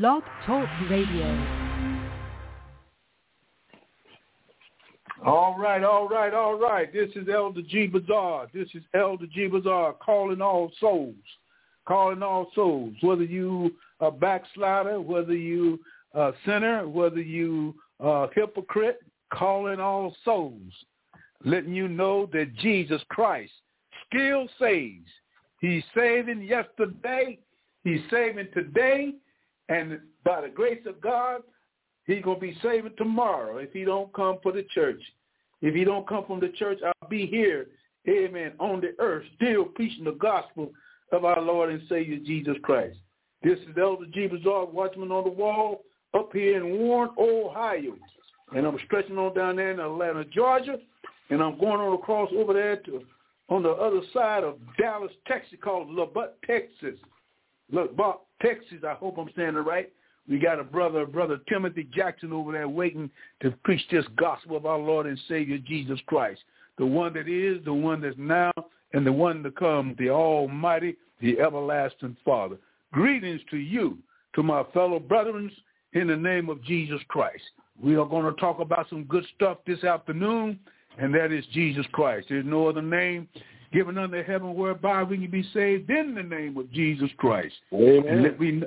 Blog Talk Radio. All right, all right, all right. This is Elder G. Bazaar. This is Elder G. Bazaar calling all souls. Calling all souls. Whether you a backslider, whether you a sinner, whether you a hypocrite, calling all souls. Letting you know that Jesus Christ still saves. He's saving yesterday. He's saving today. And by the grace of God, he's going to be saving tomorrow if he don't come for the church. If he don't come from the church, I'll be here, amen, on the earth, still preaching the gospel of our Lord and Savior Jesus Christ. This is Elder G. Bazaar, watchman on the wall, up here in Warren, Ohio. And I'm stretching on down there in Atlanta, Georgia, and I'm going on across over there to on the other side of Dallas, Texas, called Lubbock, Texas. Lubbock, Texas. I hope I'm saying it right. We got a brother, brother Timothy Jackson over there waiting to preach this gospel of our Lord and Savior Jesus Christ, the one that is, the one that's now, and the one to come, the Almighty, the everlasting Father. Greetings to you, to my fellow brethren, in the name of Jesus Christ. We are going to talk about some good stuff this afternoon, and that is Jesus Christ. There's no other name given under heaven whereby we can be saved in the name of Jesus Christ. Amen. And let me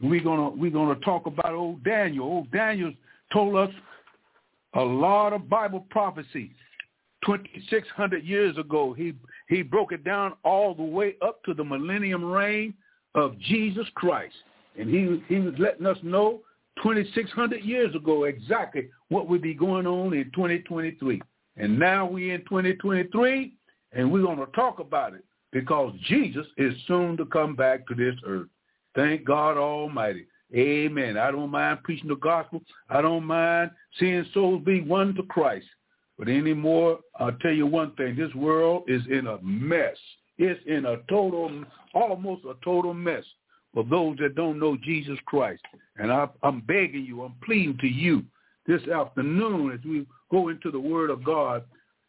we're gonna we're gonna talk about old Daniel. Old Daniel told us a lot of Bible prophecy. Twenty six hundred years ago, he he broke it down all the way up to the millennium reign of Jesus Christ, and he he was letting us know twenty six hundred years ago exactly what would be going on in twenty twenty three. And now we're in twenty twenty three, and we're gonna talk about it because Jesus is soon to come back to this earth. Thank God Almighty. Amen. I don't mind preaching the gospel. I don't mind seeing souls be won to Christ. But anymore, I'll tell you one thing. This world is in a mess. It's in a total, almost a total mess for those that don't know Jesus Christ. And I, I'm begging you, I'm pleading to you this afternoon as we go into the Word of God.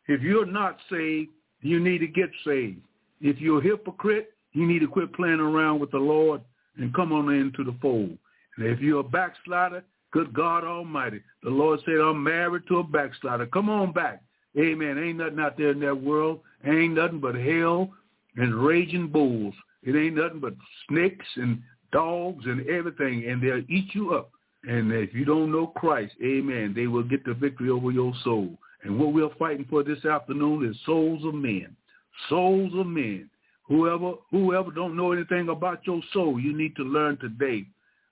If you're not saved, you need to get saved. If you're a hypocrite, you need to quit playing around with the Lord and come on into the fold. And if you're a backslider, good God Almighty, the Lord said, I'm married to a backslider. Come on back. Amen. Ain't nothing out there in that world. Ain't nothing but hell and raging bulls. It ain't nothing but snakes and dogs and everything, and they'll eat you up. And if you don't know Christ, amen, they will get the victory over your soul. And what we're fighting for this afternoon is souls of men. Souls of men. Whoever whoever don't know anything about your soul, you need to learn today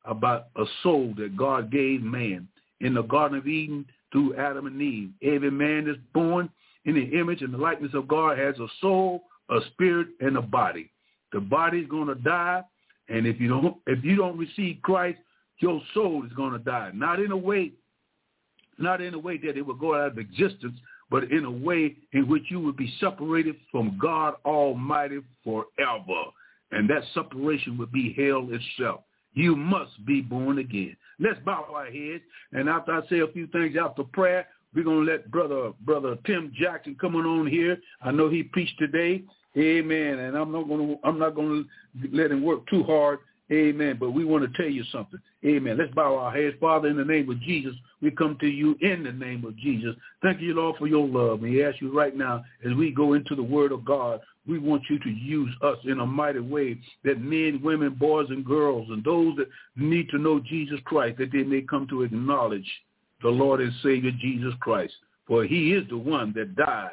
about a soul that God gave man in the Garden of Eden through Adam and Eve. Every man is born in the image and the likeness of God has a soul, a spirit, and a body. The body is going to die, and if you don't if you don't receive Christ, your soul is going to die. Not in a way, not in a way that it would go out of existence, but in a way in which you would be separated from God Almighty forever. And that separation would be hell itself. You must be born again. Let's bow our heads. And after I say a few things after prayer, we're going to let brother brother Tim Jackson come on, here. I know he preached today. Amen. And I'm not going to I'm not going to let him work too hard. Amen. But we want to tell you something. Amen. Let's bow our heads. Father, in the name of Jesus, we come to you in the name of Jesus. Thank you, Lord, for your love. We ask you right now, as we go into the word of God, we want you to use us in a mighty way that men, women, boys, and girls, and those that need to know Jesus Christ, that they may come to acknowledge the Lord and Savior Jesus Christ. For he is the one that died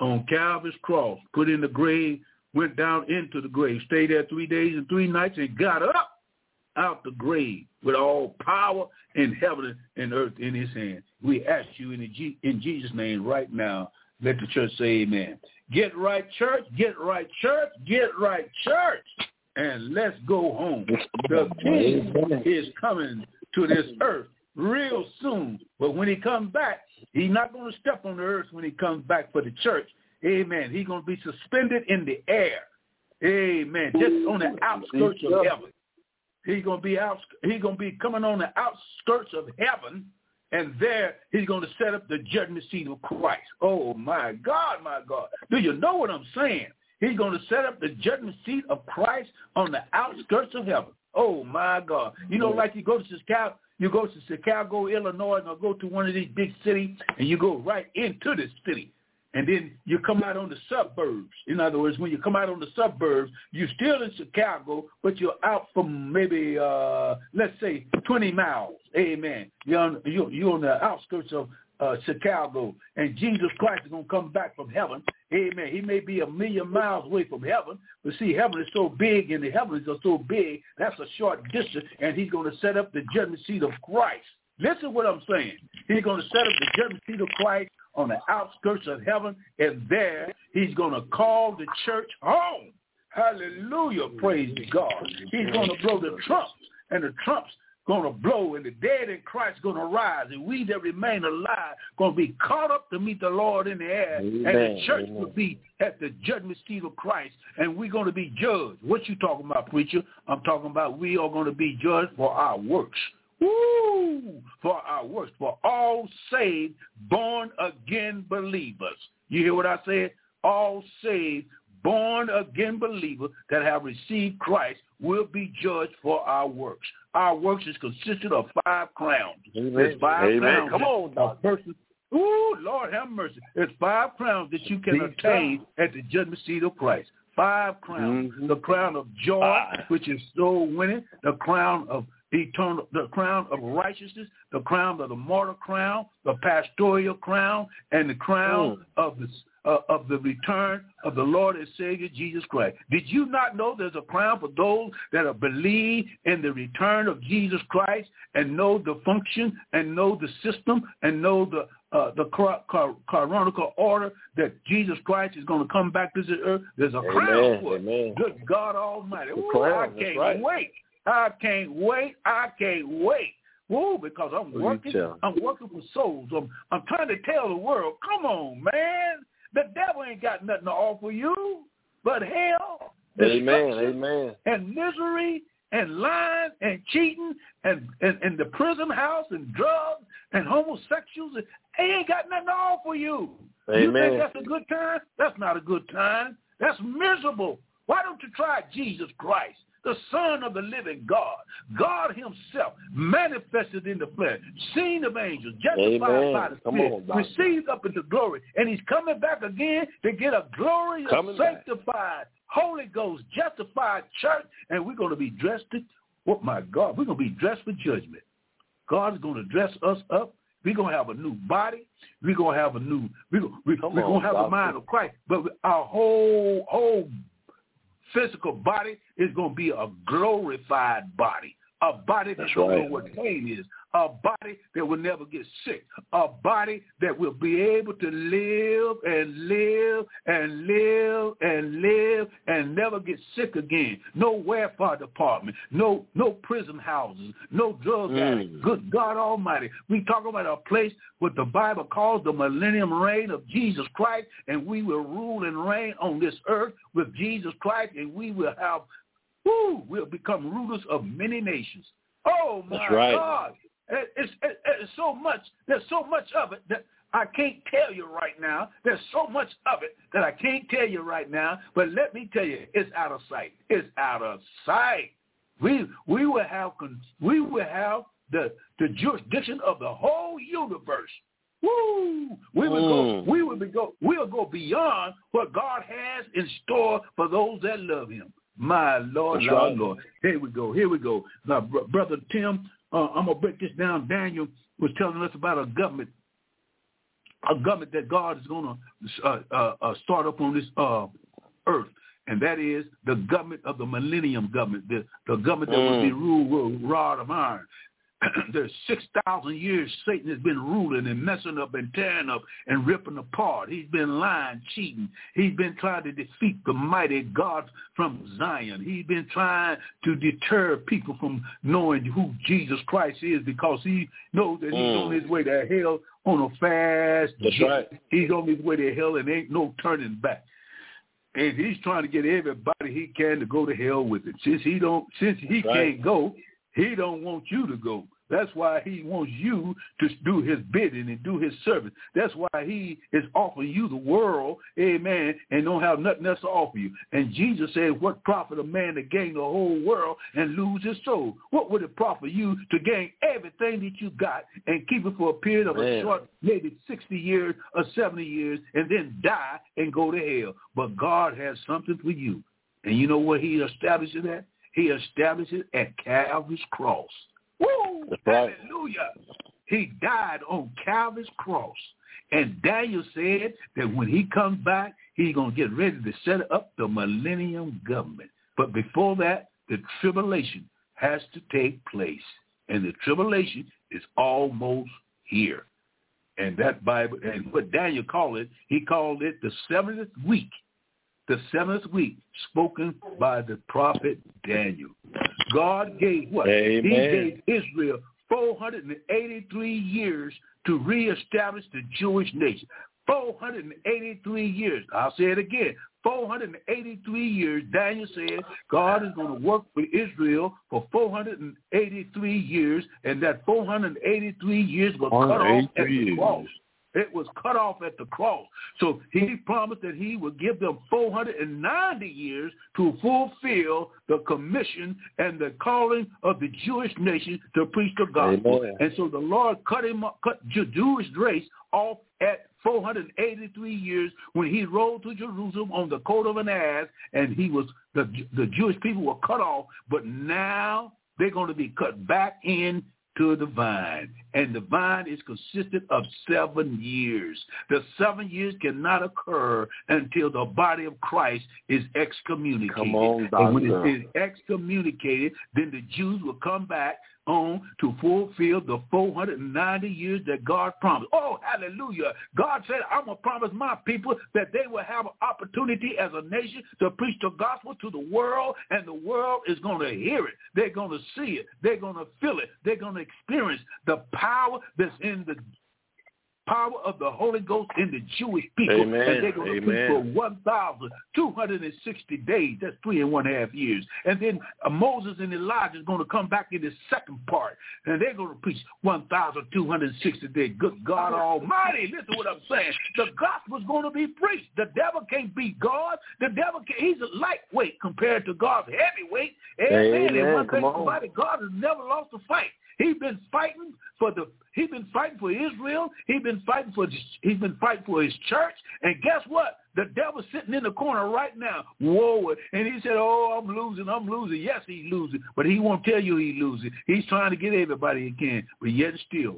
on Calvary's cross, put in the grave, went down into the grave, stayed there three days and three nights, and got up out the grave with all power in heaven and earth in his hand. We ask you in, the, in Jesus' name right now, let the church say amen. Get right, church. Get right, church. Get right, church. And let's go home. The king is coming to this earth real soon. But when he comes back, he's not going to step on the earth when he comes back for the church. Amen. He's going to be suspended in the air. Amen. Just on the outskirts of heaven. He's going to be out. He's going to be coming on the outskirts of heaven, and there he's going to set up the judgment seat of Christ. Oh my God, my God! Do you know what I'm saying? He's going to set up the judgment seat of Christ on the outskirts of heaven. Oh my God! You know, like you go to Chicago, you go to Chicago, Illinois, or go to one of these big cities, and you go right into the city, and then you come out on the suburbs. In other words, when you come out on the suburbs, you're still in Chicago, but you're out from maybe uh let's say 20 miles. Amen. You're on you're, you're on the outskirts of uh, Chicago, and Jesus Christ is going to come back from heaven. Amen. He may be a million miles away from heaven, but see, heaven is so big and the heavens are so big, that's a short distance, and he's going to set up the judgment seat of Christ. Listen what I'm saying. He's going to set up the judgment seat of Christ on the outskirts of heaven, and there he's going to call the church home. Hallelujah. Praise God. He's going to blow the trumps, and the trumps going to blow and the dead in Christ going to rise and we that remain alive going to be caught up to meet the Lord in the air Amen. and the church Amen. will be at the judgment seat of Christ and we're going to be judged. What you talking about, preacher? I'm talking about we are going to be judged for our works. Woo! For our works, for all saved, born again believers. You hear what I said? All saved, born again believers that have received Christ will be judged for our works. Our works is consisted of five crowns. Amen. There's five Amen. crowns. Come on, a person. Ooh, Lord have mercy. There's five crowns that you can attain at the judgment seat of Christ. Five crowns. Mm-hmm. The crown of joy, ah. which is soul winning. The crown of eternal, the crown of righteousness, the crown of the mortal crown, the pastoral crown, and the crown mm. of the uh, of the return of the Lord and Savior Jesus Christ. Did you not know there's a crown for those that are believe in the return of Jesus Christ and know the function and know the system and know the uh, the canonical order that Jesus Christ is going to come back to the earth? There's a Amen. crown for it. Good God Almighty! Ooh, crown. I can't right. wait. I can't wait. I can't wait. Woo, because I'm working. I'm working for souls. I'm, I'm trying to tell the world, come on, man. The devil ain't got nothing to offer you but hell, amen, amen, and misery and lying and cheating and, and, and the prison house and drugs and homosexuals. They ain't got nothing to offer you. Amen. You think that's a good time? That's not a good time. That's miserable. Why don't you try Jesus Christ? The Son of the living God, God himself manifested in the flesh, seen of angels, justified Amen. by the Spirit, received up into glory, and he's coming back again to get a glorious, coming sanctified, back. Holy Ghost, justified church, and we're going to be dressed, in, oh my God, we're going to be dressed for judgment. God is going to dress us up. We're going to have a new body. We're going to have a new, we're, we're, we're going to have the mind of Christ. But our whole, whole physical body is going to be a glorified body, a body that don't right. know what pain is, a body that will never get sick, a body that will be able to live and live and live and live and never get sick again. No welfare department, no no prison houses, no drug mm. addicts. Good God Almighty. We talk about a place what the Bible calls the millennium reign of Jesus Christ, and we will rule and reign on this earth with Jesus Christ, and we will have, whoo, we'll become rulers of many nations. Oh my right. God! It's, it's, it's so much. There's so much of it that I can't tell you right now. There's so much of it that I can't tell you right now. But let me tell you, it's out of sight. It's out of sight. We we will have we will have the the jurisdiction of the whole universe. Woo! We will Mm. go. We will be go. We'll go beyond what God has in store for those that love Him. My Lord, That's Lord, right. Lord. Here we go. Here we go. Now, br- brother Tim, uh, I'm gonna break this down. Daniel was telling us about a government, a government that God is gonna uh, uh, uh, start up on this uh, earth, and that is the government of the millennium government, the the government that will be ruled with a rod of iron. There's six thousand years Satan has been ruling and messing up and tearing up and ripping apart. He's been lying, cheating. He's been trying to defeat the mighty God from Zion. He's been trying to deter people from knowing who Jesus Christ is because he knows that he's Mm. on his way to hell on a fast. That's jet. right. He's on his way to hell and ain't no turning back. And he's trying to get everybody he can to go to hell with him. Since he don't, since he Right. can't go, he don't want you to go. That's why he wants you to do his bidding and do his service. That's why he is offering you the world, amen, and don't have nothing else to offer you. And Jesus said, what profit a man to gain the whole world and lose his soul? What would it profit you to gain everything that you got and keep it for a period of Man. a short, maybe 60 years or 70 years, and then die and go to hell? But God has something for you. And you know what he established it at? He established it at Calvary's cross. Woo! Right. Hallelujah. He died on Calvary's cross. And Daniel said that when he comes back, he's going to get ready to set up the millennium government. But before that, the tribulation has to take place. And the tribulation is almost here. And that Bible, and what Daniel called it, he called it the 70th week the seventh week, spoken by the prophet Daniel. God gave what? Amen. He gave Israel 483 years to reestablish the Jewish nation. 483 years. I'll say it again. 483 years, Daniel said God is going to work with Israel for 483 years, and that 483 years will cut off at the cross. It was cut off at the cross. So he promised that he would give them 490 years to fulfill the commission and the calling of the Jewish nation to preach the gospel. Amen. And so the Lord cut him cut the Jewish race off at 483 years when he rode to Jerusalem on the coat of an ass and he was the the Jewish people were cut off, but now they're going to be cut back in to the vine. And the vine is consistent of seven years. The seven years cannot occur until the body of Christ is excommunicated. Come on, and when it is excommunicated, then the Jews will come back on to fulfill the 490 years that God promised. Oh, hallelujah. God said, I'm going to promise my people that they will have an opportunity as a nation to preach the gospel to the world, and the world is going to hear it. They're going to see it. They're going to feel it. They're going to experience the power that's in the power of the Holy Ghost in the Jewish people. Amen. And they're going to preach for 1,260 days. That's three and one half years. And then uh, Moses and Elijah is going to come back in the second part. And they're going to preach 1,260 days. Good God Almighty. Listen to what I'm saying. The gospel is going to be preached. The devil can't beat God. The devil, can, he's a lightweight compared to God's heavyweight. Amen. Amen. And one thing about it, God has never lost a fight. He's been fighting for the he's been fighting for Israel. He's been fighting for he's been fighting for his church. And guess what? The devil's sitting in the corner right now. Whoa. And he said, Oh, I'm losing, I'm losing. Yes, he's losing. But he won't tell you he's losing. He's trying to get everybody he can. But yet still,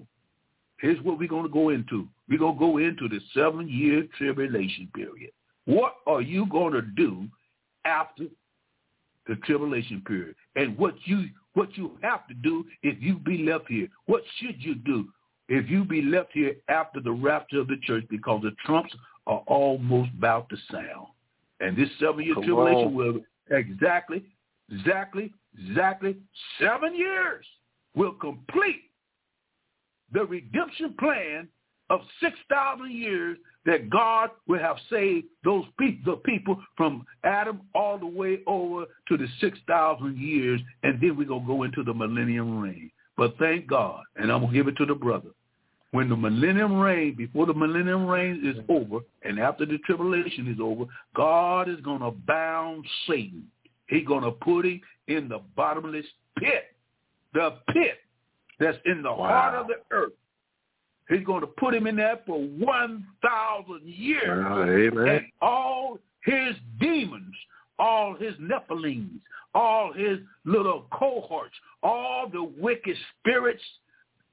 here's what we're to go into. We're to go into the seven-year tribulation period. What are you to do after the tribulation period? And what you what you have to do if you be left here. What should you do if you be left here after the rapture of the church because the trumps are almost about to sound. And this seven-year tribulation on. will exactly, exactly, exactly seven years will complete the redemption plan of 6,000 years that God will have saved those people, the people from Adam all the way over to the 6,000 years, and then we're going to go into the millennium reign. But thank God, and I'm going to give it to the brother. When the millennium reign, before the millennium reign is over, and after the tribulation is over, God is going to bound Satan. He's going to put him in the bottomless pit, the pit that's in the wow. heart of the earth. He's going to put him in there for 1,000 years. Amen. And all his demons, all his Nephilims, all his little cohorts, all the wicked spirits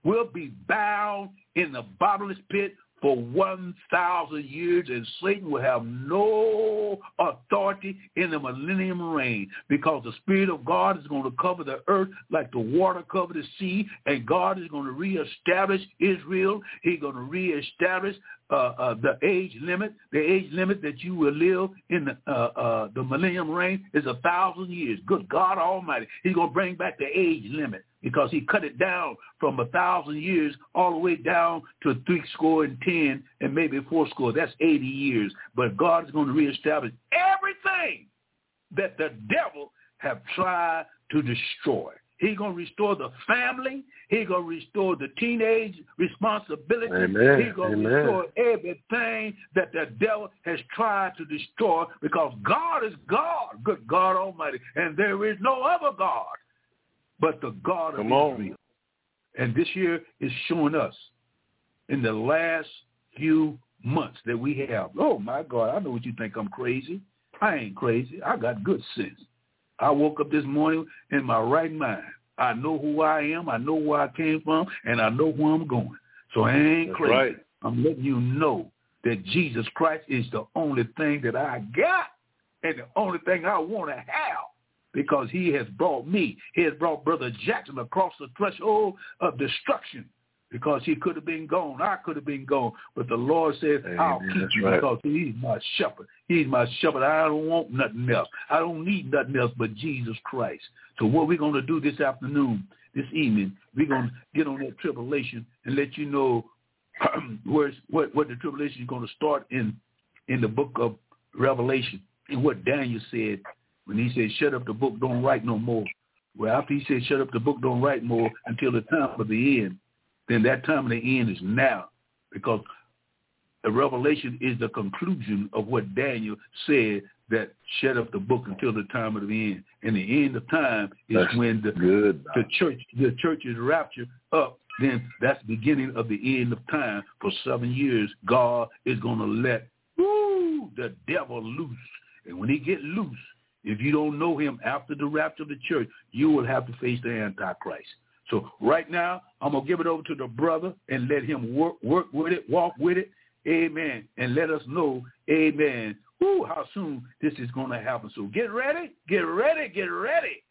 will be bound in the bottomless pit for 1,000 years, and Satan will have no authority in the millennium reign because the Spirit of God is going to cover the earth like the water covered the sea, and God is going to reestablish Israel. He's going to reestablish uh, uh, the age limit. The age limit that you will live in the, uh, uh the millennium reign is a thousand years. Good God Almighty. He's going to bring back the age limit because he cut it down from a thousand years all the way down to three score and ten and maybe four score. That's 80 years. But God is going to reestablish everything that the devil have tried to destroy. He's going to restore the family. He's going to restore the teenage responsibility. Amen. He's going to restore everything that the devil has tried to destroy because God is God, good God Almighty, and there is no other God but the God of Come on. Israel. And this year is showing us in the last few months that we have. Oh my God, I know what you think I'm crazy. I ain't crazy. I got good sense. I woke up this morning in my right mind. I know who I am. I know where I came from, and I know where I'm going. So I ain't That's crazy. right. I'm letting you know that Jesus Christ is the only thing that I got and the only thing I want to have because he has brought me. He has brought Brother Jackson across the threshold of destruction because he could have been gone. I could have been gone. But the Lord says, I'll keep That's you right. because he's my shepherd. He's my shepherd. I don't want nothing else. I don't need nothing else but Jesus Christ. So what we're going to do this afternoon, this evening, we're going to get on that tribulation and let you know where's, what, what the tribulation is going to start in, in the book of Revelation and what Daniel said when he said, shut up the book, don't write no more. Well, after he said, shut up the book, don't write more until the time of the end, then that time of the end is now because the revelation is the conclusion of what Daniel said that shut up the book until the time of the end. And the end of time is That's when the, Good. the church the church is raptured up. Then that's the beginning of the end of time. For seven years, God is going to let woo, the devil loose. And when he get loose, if you don't know him after the rapture of the church, you will have to face the Antichrist. So right now, I'm gonna give it over to the brother and let him work work with it, walk with it, amen, and let us know, amen, whoo, how soon this is gonna happen. So get ready, get ready, get ready.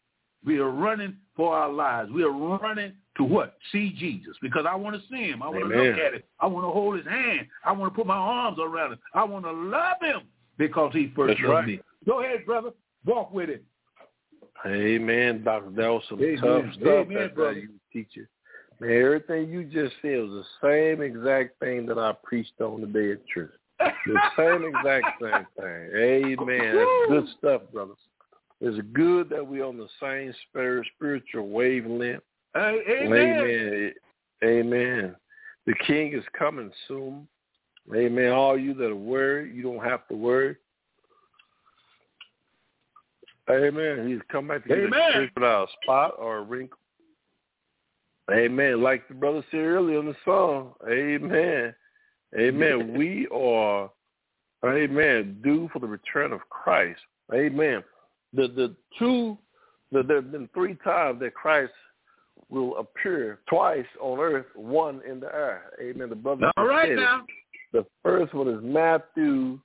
We are running for our lives. We are running to what? See Jesus. Because I want to see him. I want to look at him. I want to hold his hand. I want to put my arms around him. I want to love him because he first That's loved right. me. Go ahead, brother. Walk with it. Amen, Doctor. That was some Amen. tough stuff Amen, that brother. uh, you teacher. Man, everything you just said was the same exact thing that I preached on the day of truth. The same exact same thing. Amen. That's good stuff, brothers. It's good that we're on the same spirit, spiritual wavelength. Amen. Amen. Amen. The King is coming soon. Amen. All you that are worried, you don't have to worry. Amen. He's come back to get Amen. without a spot or a wrinkle. Amen. Like the brother said earlier in the song. Amen. Amen. we are, amen, due for the return of Christ. Amen. The the two, the, there have been three times that Christ will appear twice on earth, one in the air. Amen. The brother All right said it. now. The first one is Matthew,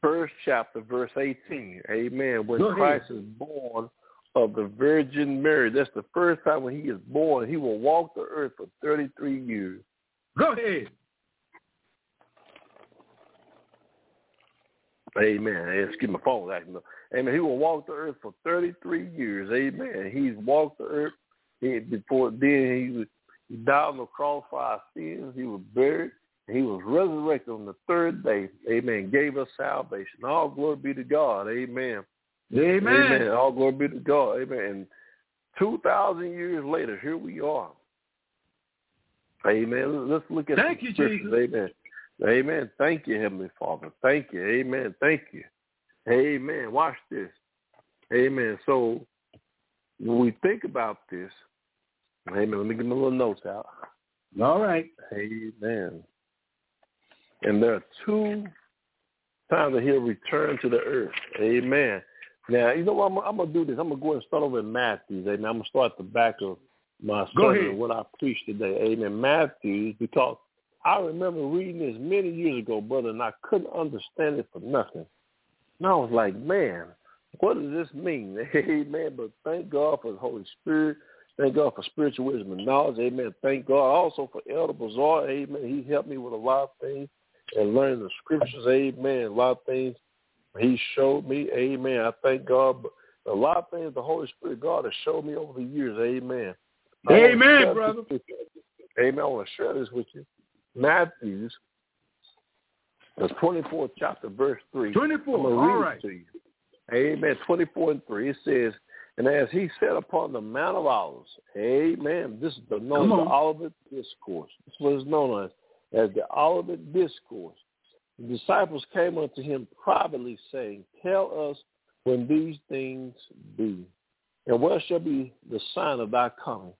first chapter, verse 18. Amen. When Go ahead. Christ is born of the Virgin Mary, that's the first time when he is born. He will walk the earth for 33 years. Go ahead. Amen. Excuse my phone acting up. Amen. He will walk the earth for 33 years. Amen. He's walked the earth. He, before then, he was he died on the cross for our sins. He was buried. He was resurrected on the third day. Amen. Gave us salvation. All glory be to God. Amen. Amen. All glory be to God. Amen. And 2,000 years later, here we are. Amen. Let's look at Thank you. Jesus. Amen. Amen. Thank you, Heavenly Father. Thank you. Amen. Thank you. Amen. Watch this. Amen. So when we think about this, amen, let me give my little notes out. All right. Amen. And there are two times that he'll return to the earth. Amen. Now, you know what? I'm, I'm going to do this. I'm going to go and start over in Matthew. Amen. I'm going to start at the back of my Go sermon, what I preached today. Amen. Matthew, because I remember reading this many years ago, brother, and I couldn't understand it for nothing. And I was like, man, what does this mean? Amen. But thank God for the Holy Spirit. Thank God for spiritual wisdom and knowledge. Amen. Thank God also for Elder Bazaar. Amen. He helped me with a lot of things and learning the scriptures. Amen. A lot of things he showed me. Amen. I thank God. But a lot of things the Holy Spirit God has showed me over the years. Amen. Amen, brother. Amen. I want to share this with you. Matthew's, the 24th chapter, verse 3. 24. I'm gonna All right. to you. Amen. 24 and 3. It says, And as he sat upon the Mount of Olives, amen, this is the known as the Olivet Discourse. This was known as, as the Olivet Discourse. The disciples came unto him privately, saying, Tell us when these things be, and what shall be the sign of thy coming,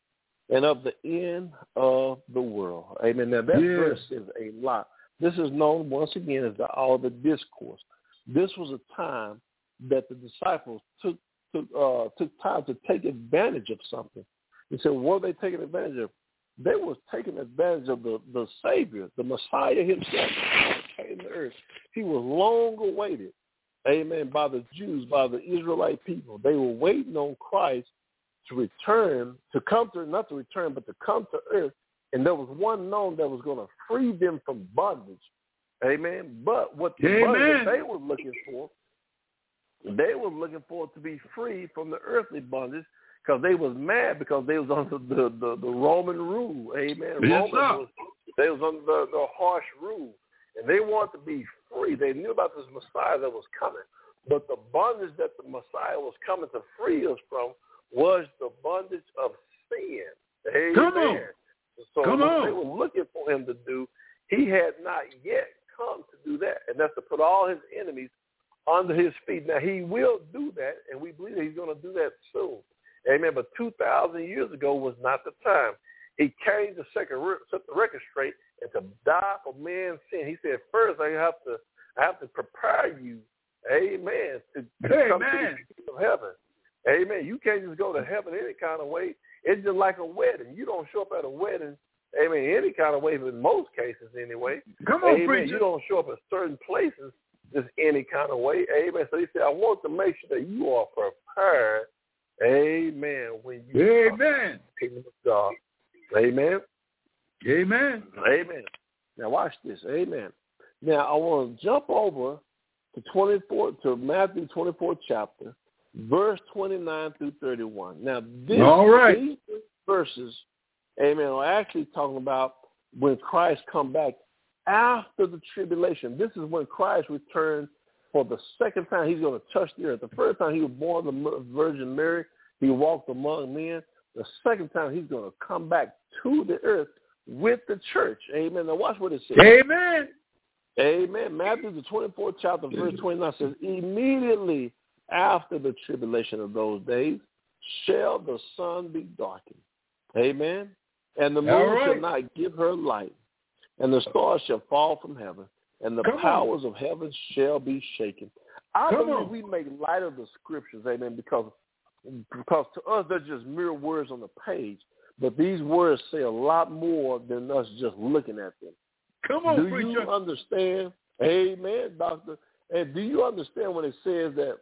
and of the end of the world. Amen. Now that Yes. verse is a lot. This is known once again as the Olivet Discourse. This was a time that the disciples took took uh, took time to take advantage of something. He said, what are they taking advantage of? They was taking advantage of the, the Savior, the Messiah himself came to earth. He was long awaited, amen, by the Jews, by the Israelite people. They were waiting on Christ to return, to come to, not to return, but to come to earth. And there was one known that was going to free them from bondage. Amen. But what the Amen. bondage they were looking for they were looking for to be free from the earthly bondage because they was mad because they was under the, the, the Roman rule. Amen. Yes, Roman sir. was, they was under the, the harsh rule. And they wanted to be free. They knew about this Messiah that was coming. But the bondage that the Messiah was coming to free us from was the bondage of sin. Amen. Come on. So Come what on. they were looking for him to do, he had not yet come to do that. And that's to put all his enemies under his feet. Now he will do that, and we believe that he's going to do that soon. Amen. But 2,000 years ago was not the time. He came to set the re- set the record straight and to die for man's sin. He said, first I have to I have to prepare you, amen, to, to come to the kingdom of heaven. Amen. You can't just go to heaven any kind of way. It's just like a wedding. You don't show up at a wedding, amen, any kind of way, but in most cases anyway. Come on, Amen. preacher. You don't show up at certain places just any kind of way. Amen. So he said, I want to make sure that you are prepared. Amen. When you Amen. kingdom of God. Amen. Amen. Amen. Now watch this. Amen. Now I want to jump over to twenty four to Matthew twenty four chapter, verse twenty nine through thirty one. Now this All right. these verses, amen, are actually talking about when Christ come back after the tribulation. This is when Christ returned for the second time. He's going to touch the earth. The first time he was born the Virgin Mary, he walked among men. The second time he's going to come back to the earth with the church. Amen. Now watch what it says. Amen. Amen. Matthew the 24th chapter, verse 29 says, Immediately after the tribulation of those days shall the sun be darkened. Amen. And the moon right. shall not give her light, and the stars shall fall from heaven, and the Come on. powers of heaven shall be shaken. I Come believe on. we make light of the scriptures, amen, because because to us they're just mere words on the page, but these words say a lot more than us just looking at them. Come on, do preacher. you understand? Amen, doctor. And do you understand when it says that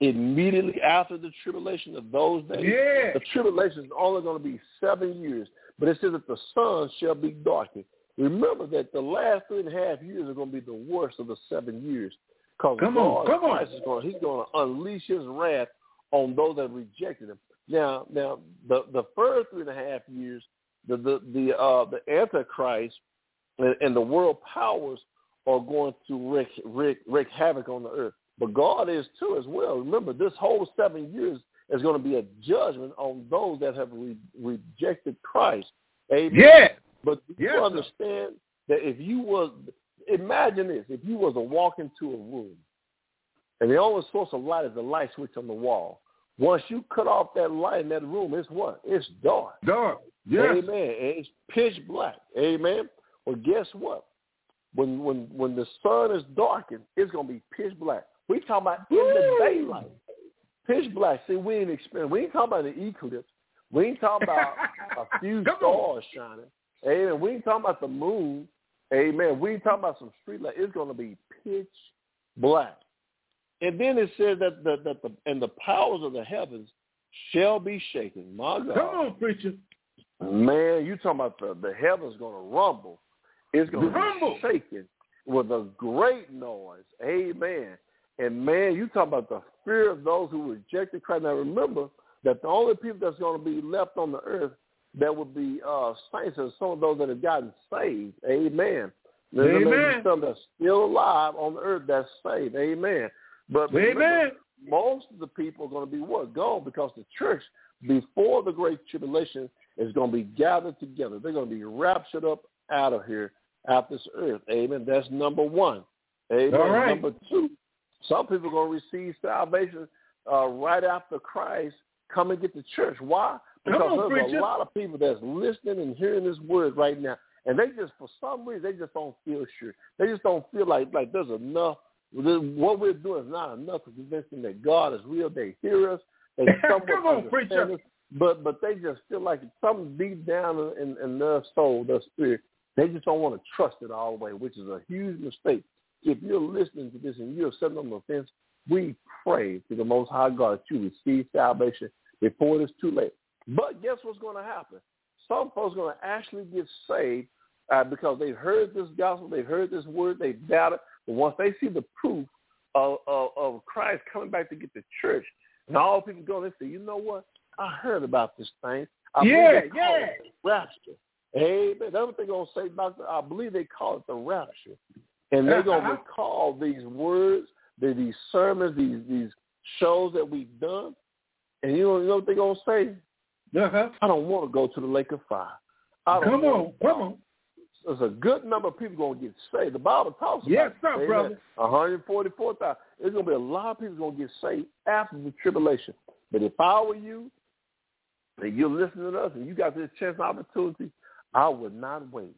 immediately after the tribulation of those days, Yeah. the tribulation is only going to be seven years, but it says that the sun shall be darkened. Remember that the last three and a half years are going to be the worst of the seven years. Come on, come on. Christ is going, he's going to unleash his wrath on those that rejected him. Now, now the the first three and a half years, the the the uh, the Antichrist and, and the world powers are going to wreak, wreak wreak havoc on the earth. But God is too as well. Remember, this whole seven years is going to be a judgment on those that have re- rejected Christ. Amen. Yeah. But do you Yes, sir. understand that if you was imagine this, if you was to walk into a room and the only source of light is the light switch on the wall. Once you cut off that light in that room, it's what? It's dark. Dark. Yes. Amen. And It's pitch black. Amen. Well, guess what? When when when the sun is darkened, it's gonna be pitch black. We talking about in the daylight. Pitch black. See, we ain't experience. We ain't talking about the eclipse. We ain't talking about a few Come on. stars shining. Amen. We ain't talking about the moon. Amen. We ain't talking about some street light. It's gonna be pitch black. And then it says that the that the and the powers of the heavens shall be shaken. My God. Come on, preacher. Man, you talking about the, the heavens going to rumble. It's going to Rumble. be shaken with a great noise. Amen. And man, you talking about the fear of those who rejected Christ. Now remember that the only people that's going to be left on the earth that would be uh, saints and some of those that have gotten saved. Amen. There there be Amen. some that's still alive on the earth that's saved. Amen. But Amen. most of the people are going to be what? Gone because the church, before the Great Tribulation, is going to be gathered together. They're going to be raptured up out of here, out this earth. Amen. That's number one. Amen. All right. Number two, some people are going to receive salvation uh, right after Christ come and get the church. Why? Because on, there's preacher. a lot of people that's listening and hearing this word right now, and they just, for some reason, they just don't feel sure. They just don't feel like like there's enough. What we're doing is not enough to convince them that God is real. They hear us. They Come on, preacher. us, but but they just feel like something deep down in, in their soul, their spirit, they just don't want to trust it all the way, which is a huge mistake. If you're listening to this and you're sitting on the fence, we pray to the Most High God that you receive salvation before it's too late. But guess what's going to happen? Some folks are going to actually get saved uh, because they've heard this gospel, they've heard this word, they've doubted. But once they see the proof of, of, of Christ coming back to get the church, and all people go, they say, you know what? I heard about this thing. I believe Yeah, yeah. it rapture. Amen. That's what they're going to say, about Doctor. I believe they call it the rapture. And they're going to Uh-huh. recall these words, the, these sermons, these these shows that we've done. And you know, you know what they're going to say? Uh-huh. I don't want to go to the lake of fire. I don't Come on, come on. There's a good number of people going to get saved. The Bible talks about Yes, sir, brother. 144,000. There's going to be a lot of people going to get saved after the tribulation. But if I were you, and you're listening to us, and you got this chance and opportunity, I would not wait.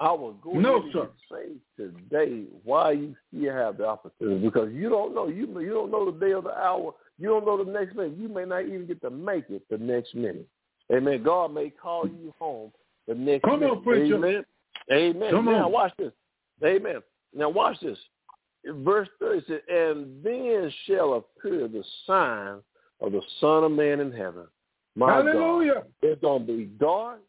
I would go No, ahead and sir. get saved today why you still have the opportunity, because you don't know. You you don't know the day or the hour. You don't know the next minute. You may not even get to make it the next minute. Amen. God may call you home the next Come minute. on, preacher. Amen. Amen. Come now on. watch this. Amen. Now watch this. Verse 30 it says, And then shall appear the sign of the Son of Man in heaven. My God. Hallelujah. It's going to be dark.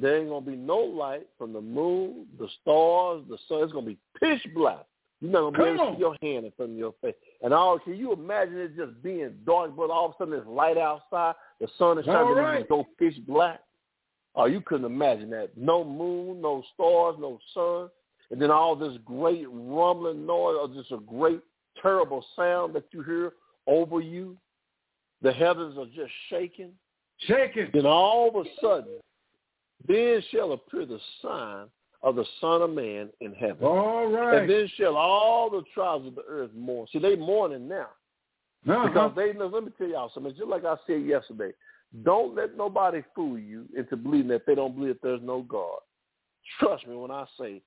There ain't going to be no light from the moon, the stars, the sun. It's going to be pitch black. You're not going to be Come able to see your hand in front of your face. And all, can you imagine it just being dark, but all of a sudden there's light outside, the sun is shining, right. just go pitch black? Oh, you couldn't imagine that. No moon, no stars, no sun. And then all this great rumbling noise or just a great terrible sound that you hear over you. The heavens are just shaking. Shaking. Then all of a sudden, then shall appear the sign of the Son of Man in heaven. All right. And then shall all the tribes of the earth mourn. See, they mourning now. Uh-huh. Because they know, let me tell y'all something. Just like I said yesterday, don't let nobody fool you into believing that they don't believe that there's no God. Trust me when I say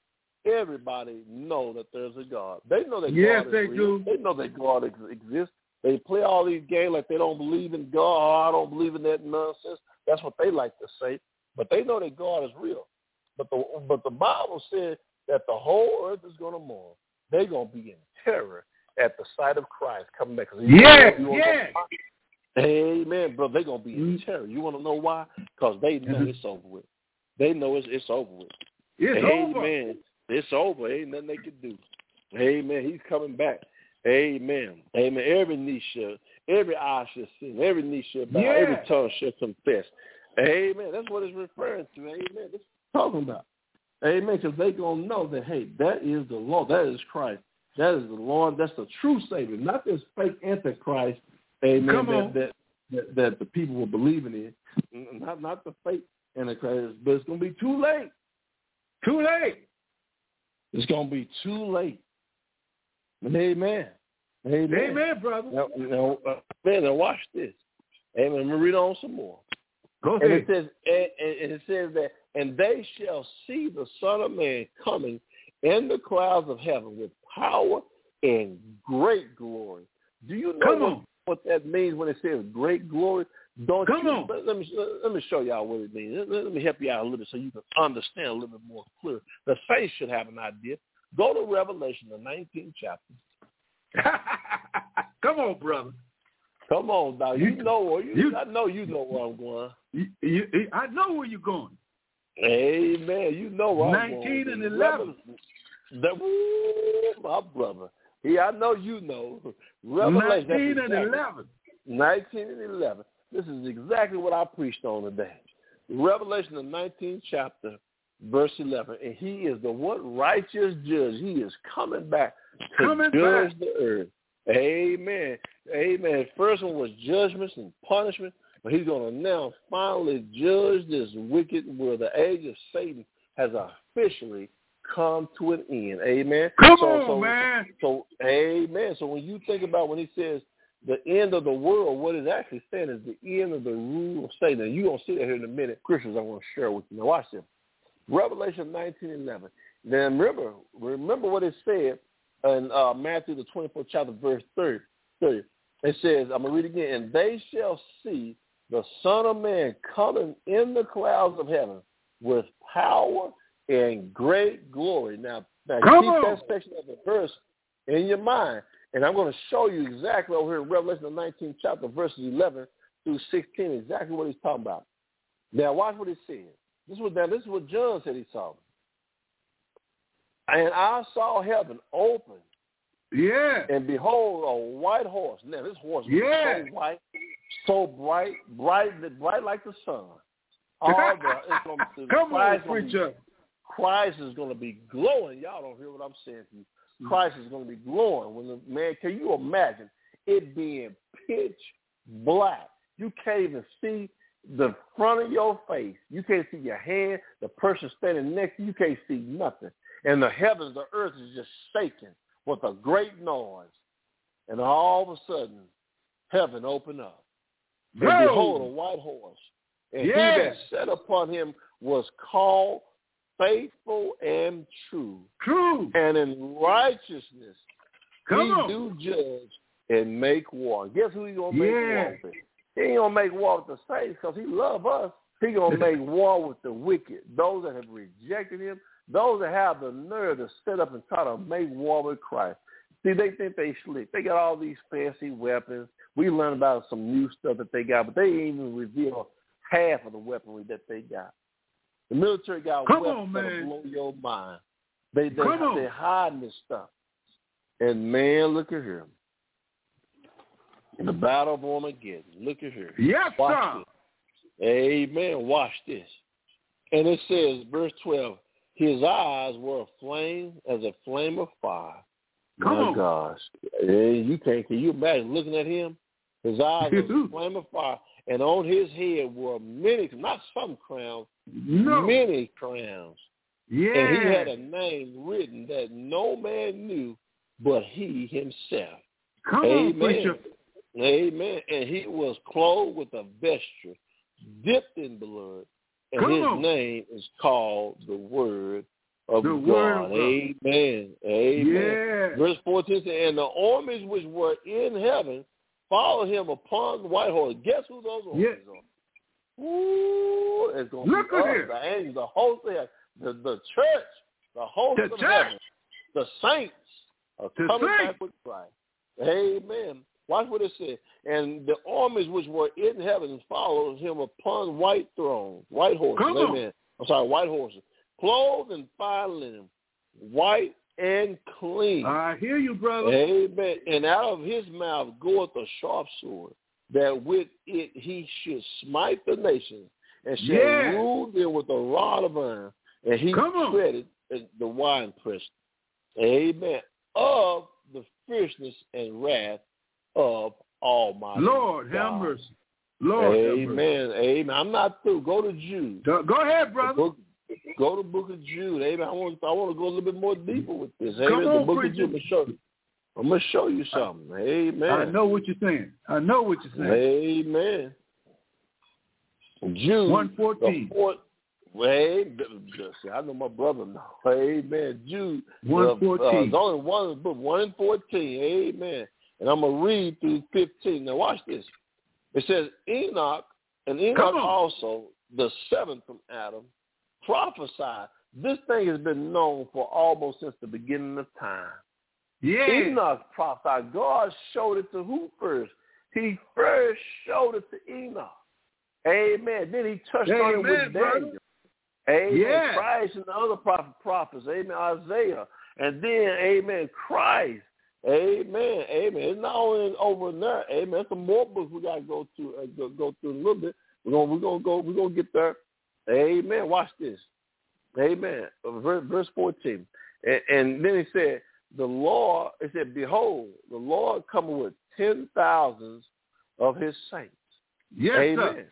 everybody know that there's a God. They know that Yes, God is they real. do. They know that God ex- exists. They play all these games like they don't believe in God. I don't believe in that nonsense. That's what they like to say. But they know that God is real. But the but the Bible said that the whole earth is going to mourn. They're going to be in terror at the sight of Christ coming back. you Yes, you wanna know yes. Amen, bro. They're going to be in Mm. terror. You want to know why? Because they know Mhm. it's over with. They know it's it's over with. It's over. Amen. It's over. Ain't nothing they can do. Amen. He's coming back. Amen. Amen. Every knee shall, every eye shall see, every knee shall bow, Yeah. every tongue shall confess. Amen. That's what it's referring to. Amen. That's talking about. Amen. Because they going to know that, hey, that is the Lord. That is Christ. That is the Lord. That's the true Savior, not this fake Antichrist. Amen. Come that, on. That, that, that the people were believing in. Not, not the fake Antichrist, but it's going to be too late. Too late. It's going to be too late. Amen. Amen. Amen, brother. Now, now, uh, man, now watch this. Amen. I'm gonna read on some more. Go And it says, and, and it says that, and they shall see the Son of Man coming in the clouds of heaven with power and great glory. Do you know Come what, on. what that means when it says great glory? Don't Come you, on. Let, let me let me show y'all what it means. Let, let me help you out a little bit so you can understand a little bit more clear. The saints should have an idea. Go to Revelation, the 19th chapter. Come on, brother. Come on, dog. You, You- know where you, you- I know you know where I'm going. You- I know where you're going. Amen. You know where I'm 19 and 11. That, woo, my brother. Yeah, I know you know. Revelation. 19 that's and exactly- 11. 19 and 11. This is exactly what I preached on today. Revelation, the 19th chapter, verse 11. And he is the one righteous judge. He is coming back to Coming judge back. the earth Amen. Amen. First one was judgments and punishment, but he's going to now finally judge this wicked world. The age of Satan has officially come to an end. Amen. Come so, on, so, man. So, amen. So when you think about when he says the end of the world, what it's actually saying is the end of the rule of Satan. And you're going to see that here in a minute. Christians, I want to share with you. Now watch this. Revelation 19, 11. Then remember, remember what it said in uh, Matthew the 24th chapter, verse 30. 30. It says, I'm going to read again, and they shall see the Son of Man coming in the clouds of heaven with power and great glory. Now, now Come keep on. that section of the verse in your mind, and I'm going to show you exactly over here in Revelation the 19th chapter, verses 11 through 16, exactly what he's talking about. Now, watch what he said. This was now. This is what John said he saw. And I saw heaven open, Yeah. and behold, a white horse. Now, this horse was Yeah. so white, so bright, bright, bright like the sun. All the, it's gonna, the Come on, Christ be- preacher. Christ is going to be glowing. Y'all don't hear what I'm saying to you. Christ is going to be glowing. When the man, can you imagine it being pitch black? You can't even see the front of your face. You can't see your hand. The person standing next to you, you can't see nothing. And the heavens, the earth is just shaking with a great noise. And all of a sudden, heaven opened up. And Go. behold, a white horse. And he that sat upon him was called faithful and true. True. And in righteousness Come he on. do judge and make war. Guess who he gonna make Yeah. war with? He ain't gonna make war with the saints because he love us. He gonna make war with the wicked, those that have rejected him, those that have the nerve to sit up and try to make war with Christ. See, they think they slick. They got all these fancy weapons. We learn about some new stuff that they got, but they ain't even reveal half of the weaponry that they got. The military got Come weapons on, that'll blow your mind. They they Come on. they hiding this stuff. And man, look at here. In the battle of Armageddon. Look at here. Yes, Watch sir. this. Amen. Watch this. And it says, verse 12, his eyes were a flame as a flame of fire. Come My on. gosh. You can't, can you imagine looking at him? His eyes were a flame of fire. And on his head were many, not some crowns, No. many crowns. Yeah. And he had a name written that no man knew but he himself. Come on, Amen. preacher. Amen. And he was clothed with a vesture dipped in blood. And Come his on. name is called the Word of The God. Word Amen. Amen. Yeah. Verse 14 says, And the armies which were in heaven followed him upon the white horse. Guess who those armies Yeah. are? Ooh, it's going to be at us, here. the angels, the host of heaven, the, the church, the host The of church. heaven, the saints are The coming saints. back with Christ. Amen. Watch what it says. And the armies which were in heaven followed him upon white thrones, white horses. Come on. Amen. I'm sorry, white horses, clothed in fine linen, white and clean. I hear you, brother. Amen. And out of his mouth goeth a sharp sword, that with it he should smite the nations, and shall Yeah. rule them with a rod of iron. And he treaded the winepress. Amen. Of the fierceness and wrath of Almighty Lord, God. have mercy. Lord. Amen. Amen. I'm not through. Go to Jude. Go go ahead, brother. book, go to book of Jude. Amen. I want I want to go a little bit more deeper with this. Amen. Come the book of Jude. I'm gonna show you. I'm gonna show you something. Amen. I know what you're saying. I know what you're saying. Amen. Jude. 114. the fourth- Wait, see, I know my brother now. Amen. Jude. 114. Uh, only one book, one fourteen. Amen. And I'm gonna read through fifteen. Now watch this. It says Enoch, and Enoch also, the seventh from Adam, prophesied. This thing has been known for almost since the beginning of time. Yeah. Enoch prophesied. God showed it to who first? He first showed it to Enoch. Amen. Then he touched on it Amen, with brother. Daniel. Amen. Yeah. Christ and the other prophet, prophets. Amen. Isaiah. And then, amen, Christ. Amen. Amen. It's not only over there. Amen. Some more books we gotta go to uh, go, go through a little bit. We're gonna we're gonna go we're gonna get there. Amen. Watch this. Amen. Verse, verse 14. And, and then he said, the Lord, it said, behold, the Lord coming with ten thousands of his saints. Yes, Amen. sir.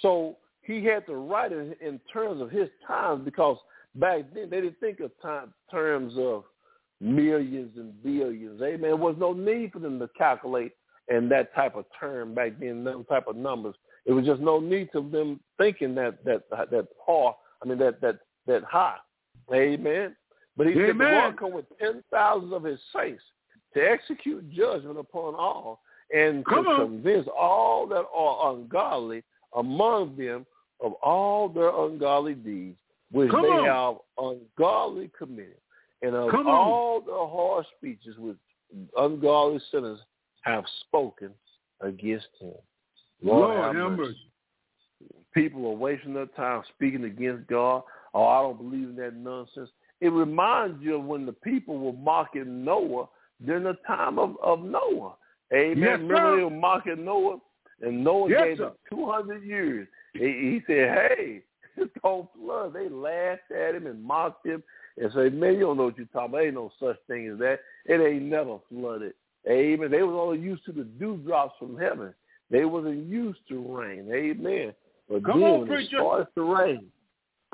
So he had to write it in terms of his times because back then they didn't think of time terms of millions and billions. Amen. There was no need for them to calculate in that type of term back then, those type of numbers. It was just no need to them thinking that that that hard. I mean that that that high. Amen. But he said the Lord come with ten thousands of his saints to execute judgment upon all and Come to on. convince all that are ungodly among them of all their ungodly deeds which Come they on. have ungodly committed, and of Come on. all the harsh speeches which ungodly sinners have spoken against him. Lord, Lord, have mercy. People are wasting their time speaking against God. Oh, I don't believe in that nonsense. It reminds you of when the people were mocking Noah during the time of, of Noah. Amen. Yes, Remember they were mocking Noah, and Noah Yes, gave sir. them two hundred years. He, he said, "Hey, it's gonna flood." They laughed at him and mocked him and say, "Man, you don't know what you're talking about. Ain't no such thing as that. It ain't never flooded." Amen. They was only used to the dewdrops from heaven. They wasn't used to rain. Amen. But Come then on, when preacher. it starts to rain,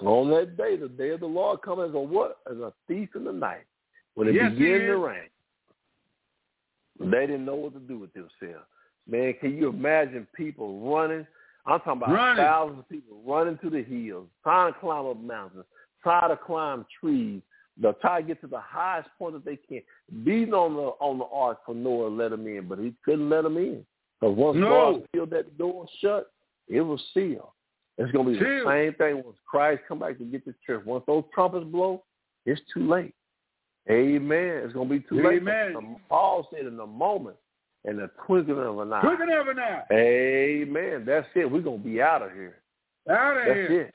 on that day, the day of the Lord comes as a what? As a thief in the night. When it Yes, began to rain, they didn't know what to do with themselves. Man, can you imagine people running? I'm talking about Running. thousands of people running to the hills, trying to climb up mountains, trying to climb trees, they'll try to get to the highest point that they can, beating on the on the ark for Noah to let them in, but he couldn't let them in. Because once No. God sealed that door shut, it was sealed. It's going to be Sealed. the same thing once Christ come back to get the church. Once those trumpets blow, it's too late. Amen. It's going to be too late. Amen. Paul said in a moment, in the twinkling of an eye. Twinkling of an eye. Amen. That's it. We're going to be out of here. Out of That's here. it.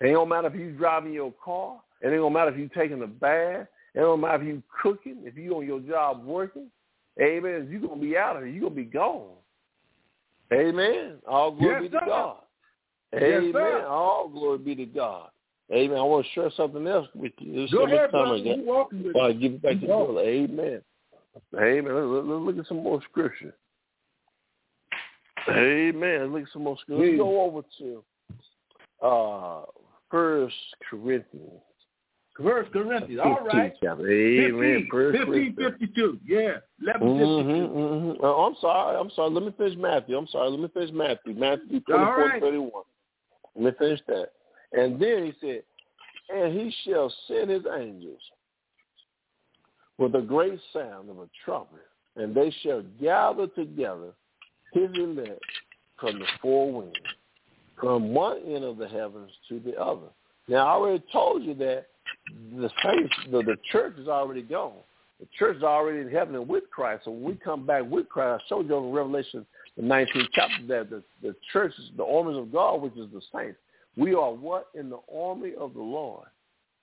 It ain't gonna matter if you driving your car. It ain't gonna matter if you taking a bath. It don't matter if you cooking. If you on your job working. Amen. You gonna be out of here. You gonna be gone. Amen. All glory Yes, be to sir. God. Amen. sir. All glory be to God. Amen. I want to share something else with you. This Go ahead, time brother. again. You with I give it back to the Go. brother. Amen. Amen. Let's, let's look at some more scripture. Amen. Look at some more scripture. Let's go over to uh First Corinthians. First Corinthians. 15 All right. chapter. Amen. 15, First 15, 52. Yeah. 11, Mm-hmm, mm-hmm. Uh, I'm sorry. I'm sorry. Let me finish Matthew. I'm sorry. Let me finish Matthew. Matthew 24, All right. 31. Let me finish that. And then he said, and he shall send his angels with a great sound of a trumpet, and they shall gather together his elect from the four winds, from one end of the heavens to the other. Now, I already told you that the saints, the, the church is already gone. The church is already in heaven and with Christ. So when we come back with Christ, I showed you in Revelation, the 19th chapter, that the, the church is the armies of God, which is the saints. We are what? In the army of the Lord.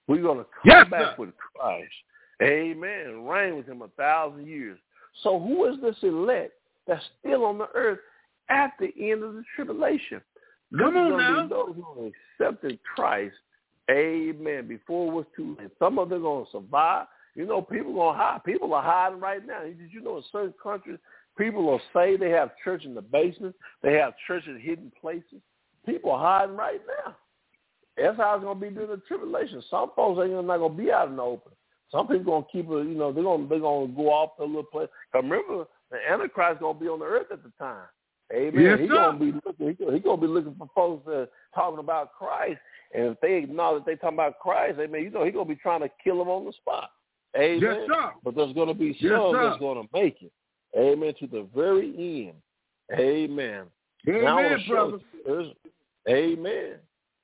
We're going to come Yes, back sir. with Christ. Amen. Reign with him a thousand years. So who is this elect that's still on the earth at the end of the tribulation? Come on now. Be those who accepted Christ. Amen. Before it was too late. Some of them are going to survive. You know, people going to hide. People are hiding right now. Did you know in certain countries, people will say they have church in the basement. They have church in hidden places. People are hiding right now. That's how it's going to be during the tribulation. Some folks ain't not going to be out in the open. Some people going to keep it, you know, they're going to, they're going to go off to a little place. remember, the Antichrist going to be on the earth at the time. Amen. Yes, going to be looking. He's going to be looking for folks that are talking about Christ. And if they acknowledge they talking about Christ, amen, you know, he's going to be trying to kill them on the spot. Amen. Yes, sir. But there's going to be some sir. that's going to make it. Amen. To the very end. Amen. Amen, brother. Amen.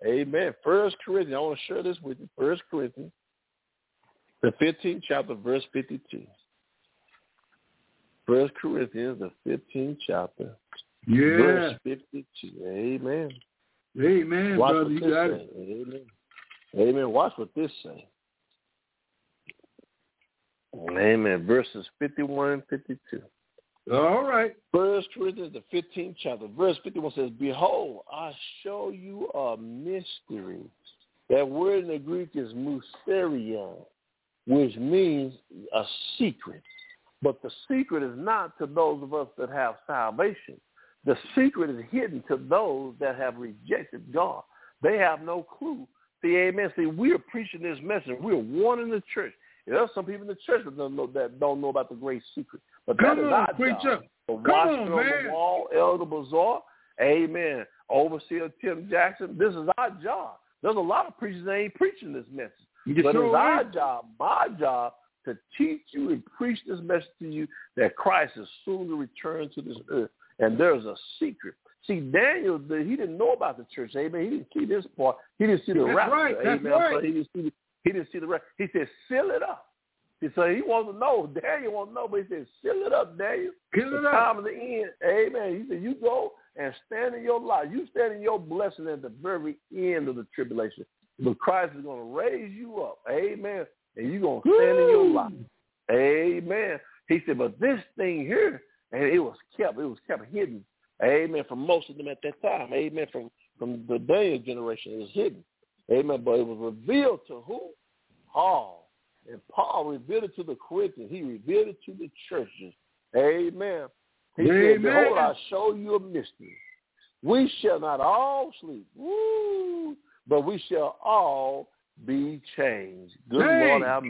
Amen. First Corinthians. I want to share this with you. First Corinthians, the 15th chapter, verse 52. First Corinthians, the 15th chapter, Yeah. verse 52. Amen. Amen, Watch brother. You got it. Amen. Amen. Watch what this say. Amen. Verses 51 and 52. All right. First Corinthians, the 15th chapter, verse 51 says, Behold, I show you a mystery. That word in the Greek is mysterion. which means a secret. But the secret is not to those of us that have salvation. The secret is hidden to those that have rejected God. They have no clue. See, amen. See, we are preaching this message. We're warning the church. There are some people in the church that don't know that don't know about the great secret. But Come that is on, our preacher. job. The Come on, on man. the wall, Elder Bazaar, amen. Overseer Tim Jackson. This is our job. There's a lot of preachers that ain't preaching this message. You But sure it's our is. job, my job, to teach you and preach this message to you that Christ is soon to return to this earth. And there's a secret. See, Daniel, the, he didn't know about the church. Amen. He didn't see this part. He didn't see the That's rapture. right, that's amen. Right. sorry, He didn't see the, he didn't see the rapture. He said, seal it up. He said he wants to know. Daniel wants to know, but he said, seal it up, Daniel. The it up. time of the end. Amen. He said, you go and stand in your life. You stand in your blessing at the very end of the tribulation. But Christ is going to raise you up. Amen. And you're going to stand in your Woo. life. Amen. He said, but this thing here, and it was kept, it was kept hidden. Amen. From most of them at that time. Amen. From from the Daniel generation, it was hidden. Amen. But it was revealed to who? Paul. And Paul revealed it to the Corinthians. He revealed it to the churches. Amen. He said, Amen. Behold, I show you a mystery. We shall not all sleep. Woo! But we shall all be changed. Good have.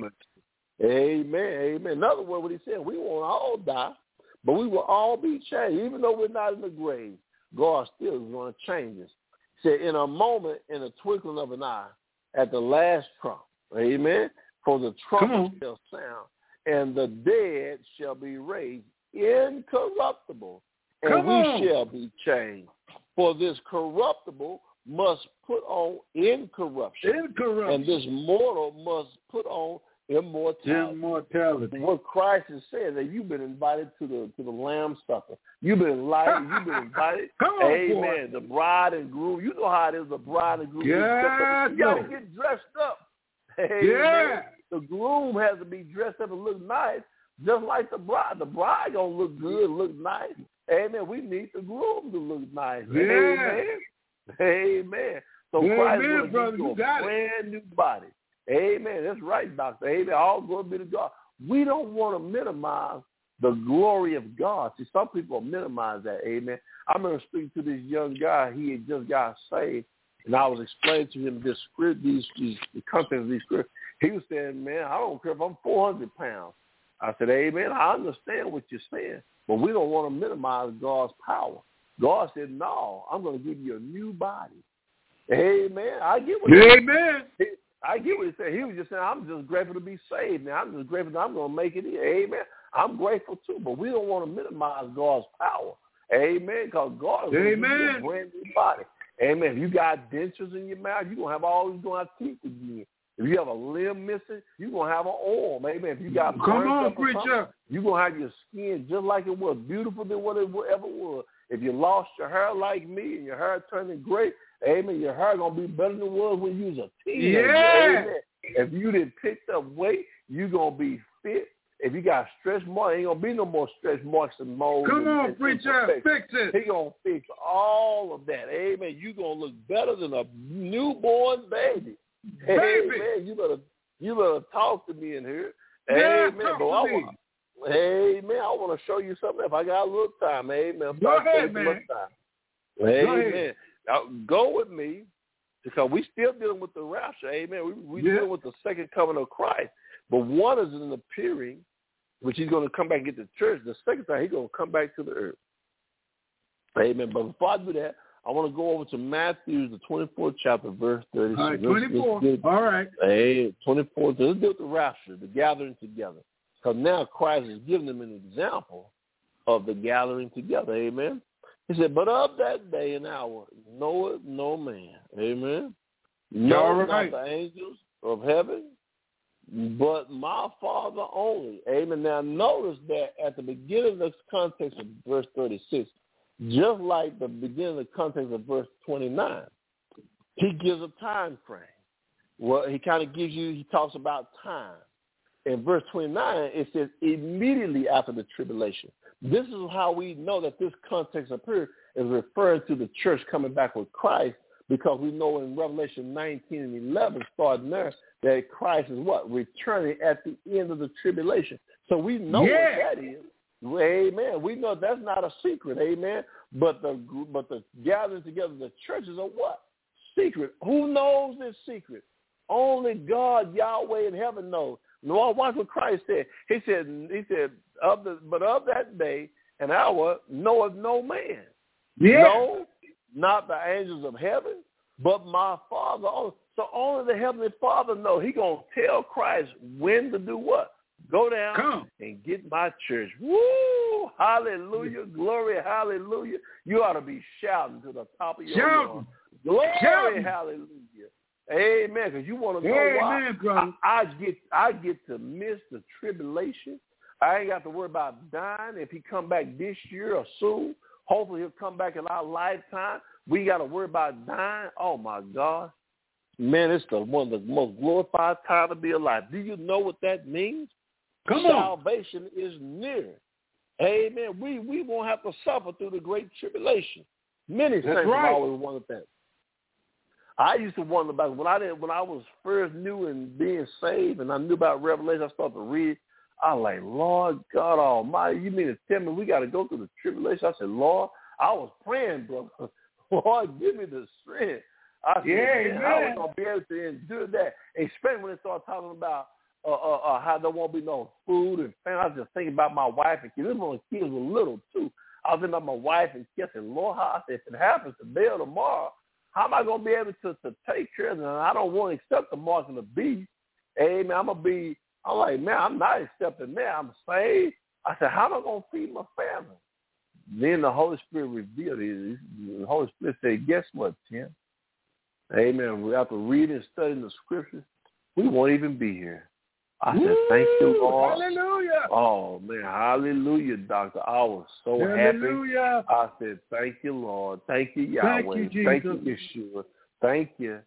Amen. Amen. In other words, what he said, we won't all die, but we will all be changed. Even though we're not in the grave, God still is going to change us. He said, in a moment, in a twinkling of an eye, at the last trump. Amen. For the trumpet shall sound, and the dead shall be raised incorruptible, and Come we on. shall be changed. For this corruptible must put on incorruption, Incorrupt. and this mortal must put on immortality. Immortality. What Christ is saying that you've been invited to the to the Lamb Supper. You've been invited. You've been invited. Come on, Amen. The bride and groom. You know how it is. The bride and groom. Yes, you got to get dressed up. Amen. Yeah. The groom has to be dressed up and look nice, just like the bride. The bride gonna look good, look nice. Amen. We need the groom to look nice. Yeah. Amen. Amen. So Christ Amen, brother. give you a got it. brand new body. Amen. That's right, Doctor. Amen. All glory be to God. We don't want to minimize the glory of God. See, some people minimize that. Amen. I remember speaking to this young guy. He had just got saved, and I was explaining to him this script, these, these the content of these scripts. He was saying, "Man, I don't care if I'm 400 pounds." I said, "Amen. I understand what you're saying, but we don't want to minimize God's power." God said, "No, I'm going to give you a new body." Amen. I get what Amen. I get what he said. He was just saying, I'm just grateful to be saved. Now I'm just grateful that I'm going to make it in. Amen. I'm grateful too, but we don't want to minimize God's power. Amen. Because God is Amen. a brand new body. Amen. If you got dentures in your mouth, you're going to have all you're going teeth again. If you have a limb missing, you're going to have an arm. Amen. If you got Come on, up or something, preacher. you're going to have your skin just like it was, beautiful than what it ever was. If you lost your hair like me and your hair turning gray, amen, your hair going to be better than it was when you was a teenager. Yeah. Amen. If you didn't pick up weight, you're going to be fit. If you got stretch marks, ain't going to be no more stretch marks and moles. Come on, preacher. Fix it. He gonna fix all of that. Amen. You gonna look better than a newborn baby. Baby. Amen. You better you better talk to me in here. Yeah, Amen. talk to I me. want, Amen. I want to show you something. If I got a little time, Amen. Go ahead, man. time. Go ahead. Go with me because we still dealing with the rapture. Amen. We we Yeah. dealing with the second coming of Christ. But one is an appearing, which he's going to come back and get the church. The second time, he's going to come back to the earth. Amen. But before I do that, I want to go over to Matthew, the 24th chapter, verse 30. All right, Let's- let's 24. get- All right. Hey, 24. So let's deal with the rapture, the gathering together. Because now Christ is giving them an example of the gathering together. Amen. He said, but of that day and hour knoweth no man. Amen. No, All not the angels of heaven, but my Father only. Amen. Now notice that at the beginning of the context of verse 36, just like the beginning of the context of verse 29, he gives a time frame. Well, he kind of gives you, he talks about time. In verse 29, it says immediately after the tribulation. This is how we know that this context up here is referring to the church coming back with Christ because we know in Revelation 19 and 11, starting there, that Christ is what? Returning at the end of the tribulation. So we know Yeah. what that is. Amen. We know that's not a secret. Amen. But the but the gathering together, of the churches are what? Secret. Who knows this secret? Only God, Yahweh in heaven knows. No, watch what Christ said. He said, he said, of the but of that day and hour knoweth no man. Yeah. No, not the angels of heaven, but my Father. So only the Heavenly Father knows. He gonna tell Christ when to do what. Go down Come. and get my church. Woo! Hallelujah! Glory! Hallelujah! You ought to be shouting to the top of your lungs. Glory! Shouting. Hallelujah! Amen. Because you want to know why Amen, brother. I, I get I get to miss the tribulation. I ain't got to worry about dying if he come back this year or soon. Hopefully he'll come back in our lifetime. We got to worry about dying. Oh my God, man, it's the one of the most glorified time to be alive. Do you know what that means? Come on. Salvation is near. Amen. We we won't have to suffer through the great tribulation. Many That's saints right. have always wanted that. I used to wonder about when I didn't when I was first new and being saved and I knew about Revelation, I started to read. I was like, Lord God Almighty, you mean to tell me we got to go through the tribulation? I said, Lord, I was praying, brother. Lord, give me the strength. I said, Yeah, man, we amen. gonna be able to endure that? Especially when they start talking about uh, uh, uh, how there won't be no food and family. I was just thinking about my wife and kids. This when kids were little too. I was thinking about my wife and kids. And Lord, how I said, if it happens today or tomorrow, how am I going to be able to, to take care of them? I don't want to accept the mark of the beast. Amen. I'm to be, I'm like, man, I'm not accepting that. I'm saved. I said, how am I going to feed my family? Then the Holy Spirit revealed it. The Holy Spirit said, guess what, Tim? Amen. After reading and studying the scriptures, we won't even be here. I said, thank you, Lord. Hallelujah. Oh, man. Hallelujah, doctor. I was so happy. Hallelujah. I said, thank you, Lord. Thank you, Thank Yahweh. you, Thank you, Jesus. Yeshua. Thank you.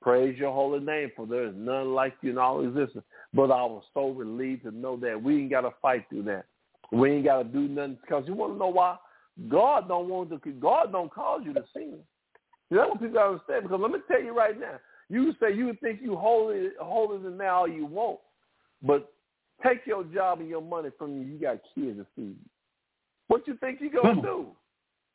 Praise your holy name, for there is none like you in all existence. But I was so relieved to know that we ain't got to fight through that. We ain't got to do nothing. Because you want to know why? God don't want to. God don't cause you to sin. You know what people got to understand? Because let me tell you right now, you say you think you holy, holy than now all you want, but take your job and your money from you. You got kids to feed. What you think you gonna Come do?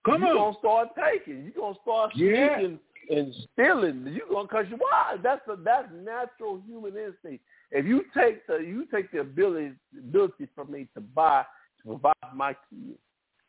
Come you on. gonna start taking. You gonna start Yeah. sneaking and stealing. You gonna cause you why? That's the that's natural human instinct. If you take the you take the ability ability for me to buy to provide my kids.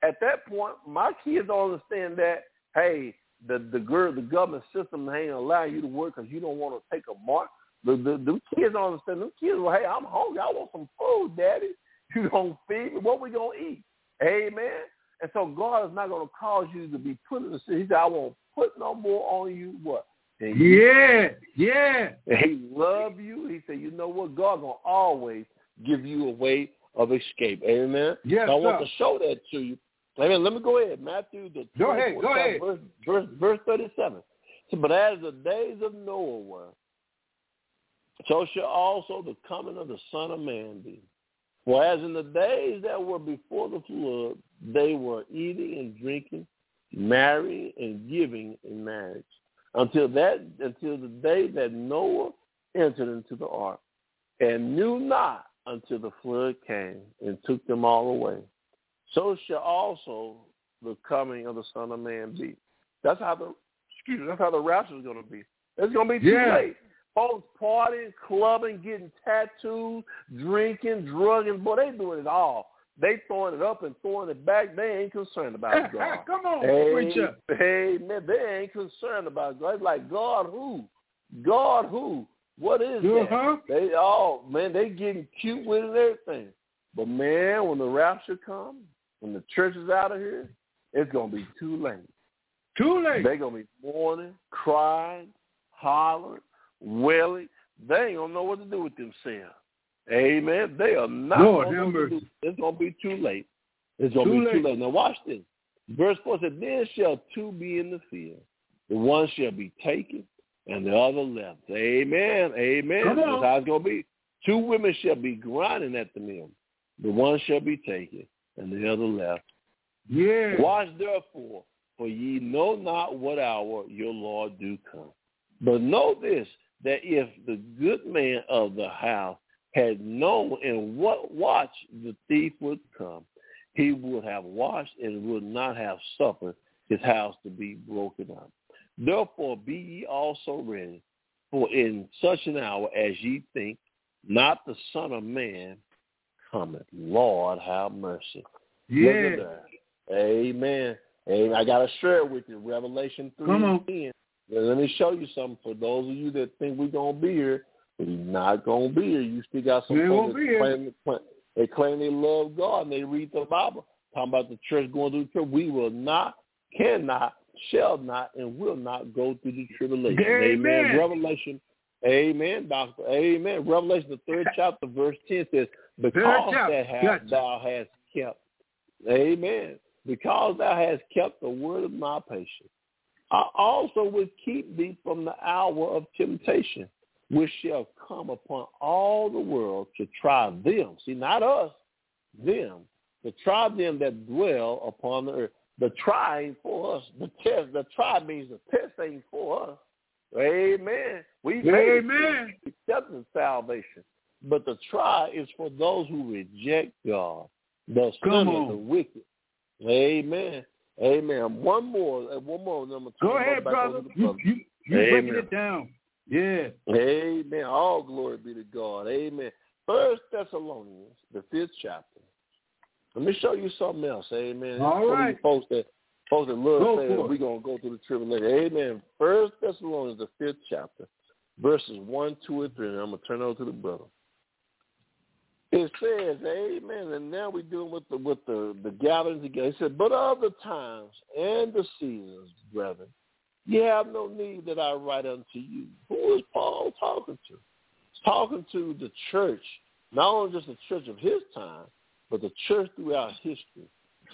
At that point, my kids don't understand that. Hey, the the girl the government system ain't allowing you to work because you don't want to take a mark. The the, the kids don't understand. The kids, well, hey, I'm hungry. I want some food, Daddy. You don't feed me. What we gonna eat? Amen. And so God is not going to cause you to be put in the city. He said, I won't put no more on you. What? And Yeah. Yeah. and he love you. He said, you know what? God going to always give you a way of escape. Amen. Yes, So I want sir. to show that to you. Amen. Let me go ahead. Matthew, the Go ahead, 24th go ahead. Verse, verse, verse 37. So, but as the days of Noah were, so shall also the coming of the Son of Man be. For as in the days that were before the flood, they were eating and drinking, marrying and giving in marriage, until that until the day that Noah entered into the ark, and knew not until the flood came and took them all away. So shall also the coming of the Son of Man be. That's how the excuse me, that's how the rapture is going to be. It's going to be too Yeah. late. Folks partying, clubbing, getting tattoos, drinking, drugging. Boy, they doing it all. They throwing it up and throwing it back. They ain't concerned about God. Come on, Hey, preacher. hey, man, they ain't concerned about God. It's like God who? God who? What is that? Uh-huh. They all man, they getting cute with it and everything. But man, when the rapture comes, when the church is out of here, it's gonna be too late. Too late. They're gonna be mourning, crying, hollering, wailing. They ain't gonna know what to do with themselves. Amen. They are not Lord, have to mercy. It's gonna be too late. It's gonna Too be too late. late. Now watch this. Verse four said, Then shall two be in the field. The one shall be taken and the other left. Amen. Amen. That's how it's gonna be. Two women shall be grinding at the mill. The one shall be taken and the other left. Yeah. Watch therefore, for ye know not what hour your Lord do come. But know this, that if the good man of the house had known in what watch the thief would come, he would have watched and would not have suffered his house to be broken up. Therefore be ye also ready, for in such an hour as ye think, not the Son of Man cometh. Lord, have mercy. Yeah. Amen. Amen. I got to share it with you. Revelation 3 Come on. 10. Let me show you something for those of you that think we're going to be here, but we're not going to be here. You still got some folks that claim, they claim they love God and they read the Bible. Talking about the church going through the church. We will not, cannot, shall not, and will not go through the tribulation. Amen. Revelation. Amen, doctor. Amen. Revelation, the third chapter, verse 10 says, because that hast, Gotcha. thou hast kept. Amen. Because thou hast kept the word of my patience. I also will keep thee from the hour of temptation, which shall come upon all the world to try them. See, not us, them. To try them that dwell upon the earth. The try ain't for us. The test, the try means the test ain't for us. Amen. We. Amen. accepting salvation. But the try is for those who reject God, the Come sinner, the wicked. Amen. Amen. One more, uh, one more, and then I'm gonna turn Go ahead, back brother. You, you, you breaking it down. Yeah. Amen. All glory be to God. Amen. First Thessalonians, the fifth chapter. Let me show you something else. Amen. All For right. Folks that folks that love Go saying for that it. we're gonna go through the tribulation. Amen. First Thessalonians, the fifth chapter, verses one, two, and three. And I'm gonna turn it over to the brother. It says, Amen. And now we're dealing with the with the, the gathering together. It said, But of the times and the seasons, brethren, ye have no need that I write unto you. Who is Paul talking to? He's talking to the church, not only just the church of his time, but the church throughout history.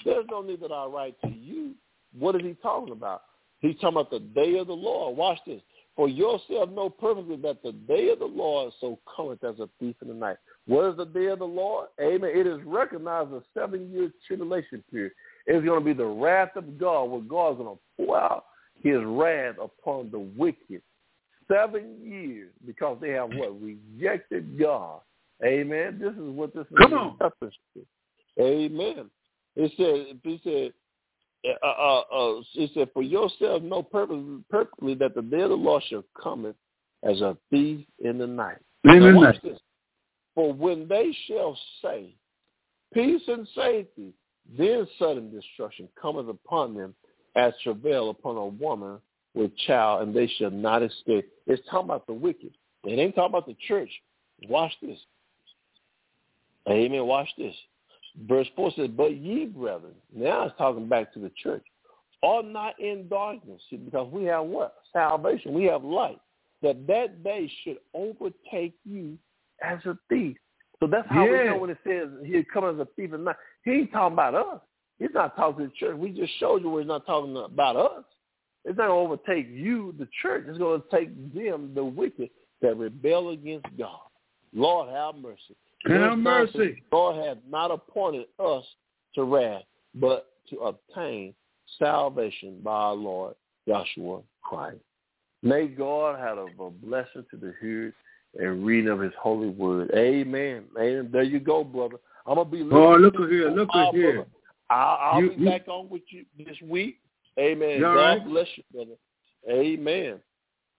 There's no need that I write to you. What is he talking about? He's talking about the day of the Lord. Watch this. For yourself know perfectly that the day of the Lord is so cometh as a thief in the night. What is the day of the Lord? Amen. It is recognized a seven-year tribulation period. It's going to be the wrath of God, where God is going to pour out his wrath upon the wicked. Seven years because they have what? Rejected God. Amen. This is what this Come is on. reference to. Amen. It said, he said, uh, uh, uh, it said, for yourself know perfectly, perfectly that the day of the Lord shall come as a thief in the night. In the night. this. For when they shall say, peace and safety, then sudden destruction cometh upon them as travail upon a woman with child, and they shall not escape. It's talking about the wicked. It ain't talking about the church. Watch this. Amen. Watch this. Verse 4 says, But ye, brethren, now it's talking back to the church, are not in darkness. Because we have what? Salvation. We have light. That that day should overtake you as a thief. So that's how we Yeah. know when it says he comes as a thief the night. He ain't talking about us. He's not talking to the church. We just showed you where he's not talking about us. It's not going to overtake you, the church. It's going to take them, the wicked, that rebel against God. Lord, have mercy. Have mercy. God hath not appointed us to wrath, but to obtain salvation by our Lord Joshua Christ. May God have a blessing to the hearers and reading of his holy word. Amen. Amen. There you go, brother. I'm gonna be Oh, look at here. Look at here. brother. I'll, I'll You- be you- back on with you this week. Amen. God right? bless you, brother. Amen.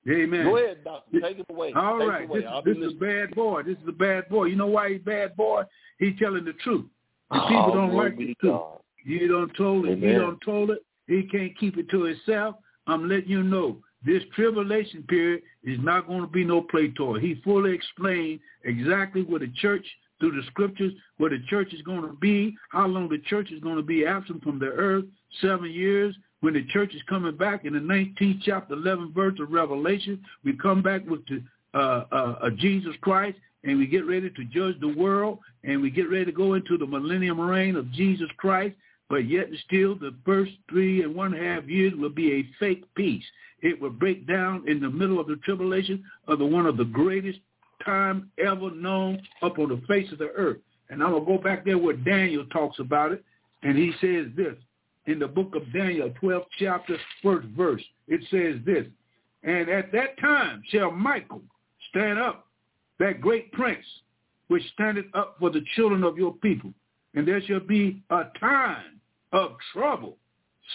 Amen. Go ahead, doctor. Take it away. All Take right. away. This, this is a bad boy. This is a bad boy. You know why he's bad boy? He's telling the truth. And oh, people don't like the truth. You don't told it. You don't told it. He can't keep it to himself. I'm letting you know this tribulation period is not going to be no play toy. He fully explained exactly what the church through the scriptures, where the church is going to be, how long the church is going to be absent from the earth, seven years. When the church is coming back in the 19th chapter, 11th verse of Revelation, we come back with the uh, uh, uh, Jesus Christ, and we get ready to judge the world, and we get ready to go into the millennium reign of Jesus Christ. But yet still, the first three and one half years will be a fake peace. It will break down in the middle of the tribulation of the one of the greatest time ever known up on the face of the earth. And I'm going to go back there where Daniel talks about it, and he says this. in the book of Daniel, 12th chapter, first verse. It says this, And at that time shall Michael stand up, that great prince, which standeth up for the children of your people. And there shall be a time of trouble,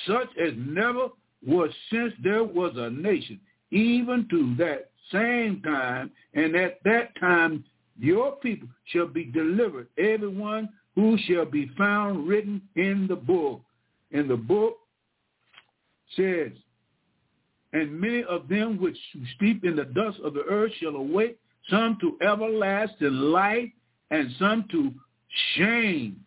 such as never was since there was a nation, even to that same time, and at that time your people shall be delivered, everyone who shall be found written in the book. And the book says, and many of them which sleep in the dust of the earth shall awake, some to everlasting life, and some to shame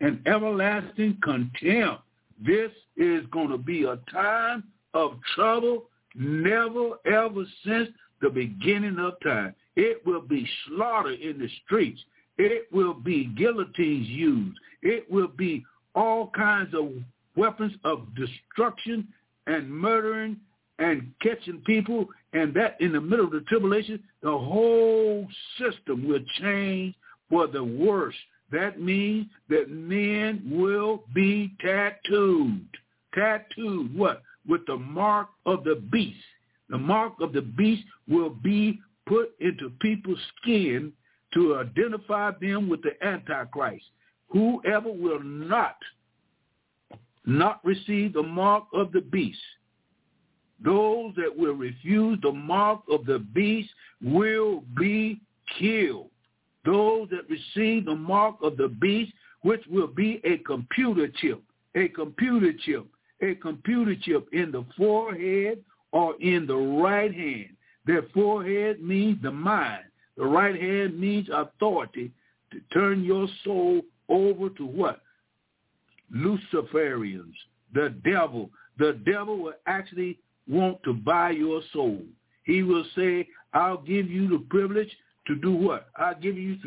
and everlasting contempt. This is going to be a time of trouble never ever since the beginning of time. It will be slaughter in the streets. It will be guillotines used. It will be all kinds of weapons of destruction and murdering and catching people. And that in the middle of the tribulation, the whole system will change for the worse. That means that men will be tattooed. Tattooed what? With the mark of the beast. The mark of the beast will be put into people's skin to identify them with the Antichrist. Whoever will not not receive the mark of the beast, those that will refuse the mark of the beast will be killed. Those that receive the mark of the beast, which will be a computer chip, a computer chip, a computer chip in the forehead or in the right hand. Their forehead means the mind. The right hand means authority to turn your soul over to what? Luciferians, the devil. The devil will actually want to buy your soul. He will say, I'll give you the privilege to do what? I'll give you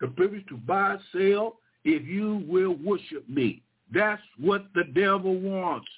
the privilege to buy, sell, if you will worship me. That's what the devil wants.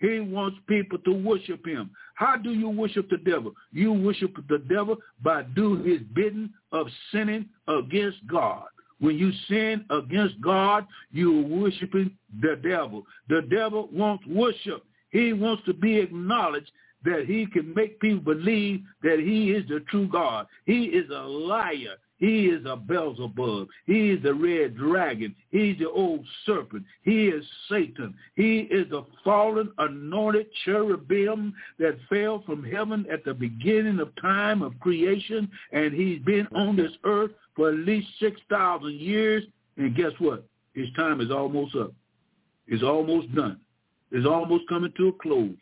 He wants people to worship him. How do you worship the devil? You worship the devil by doing his bidding of sinning against God. When you sin against God, you are worshiping the devil. The devil wants worship. He wants to be acknowledged that he can make people believe that he is the true God. He is a liar. He is a Beelzebub. He is the red dragon. He's the old serpent. He is Satan. He is the fallen anointed cherubim that fell from heaven at the beginning of time of creation. And he's been on this earth for at least 6,000 years. And guess what? His time is almost up. It's almost done. It's almost coming to a close.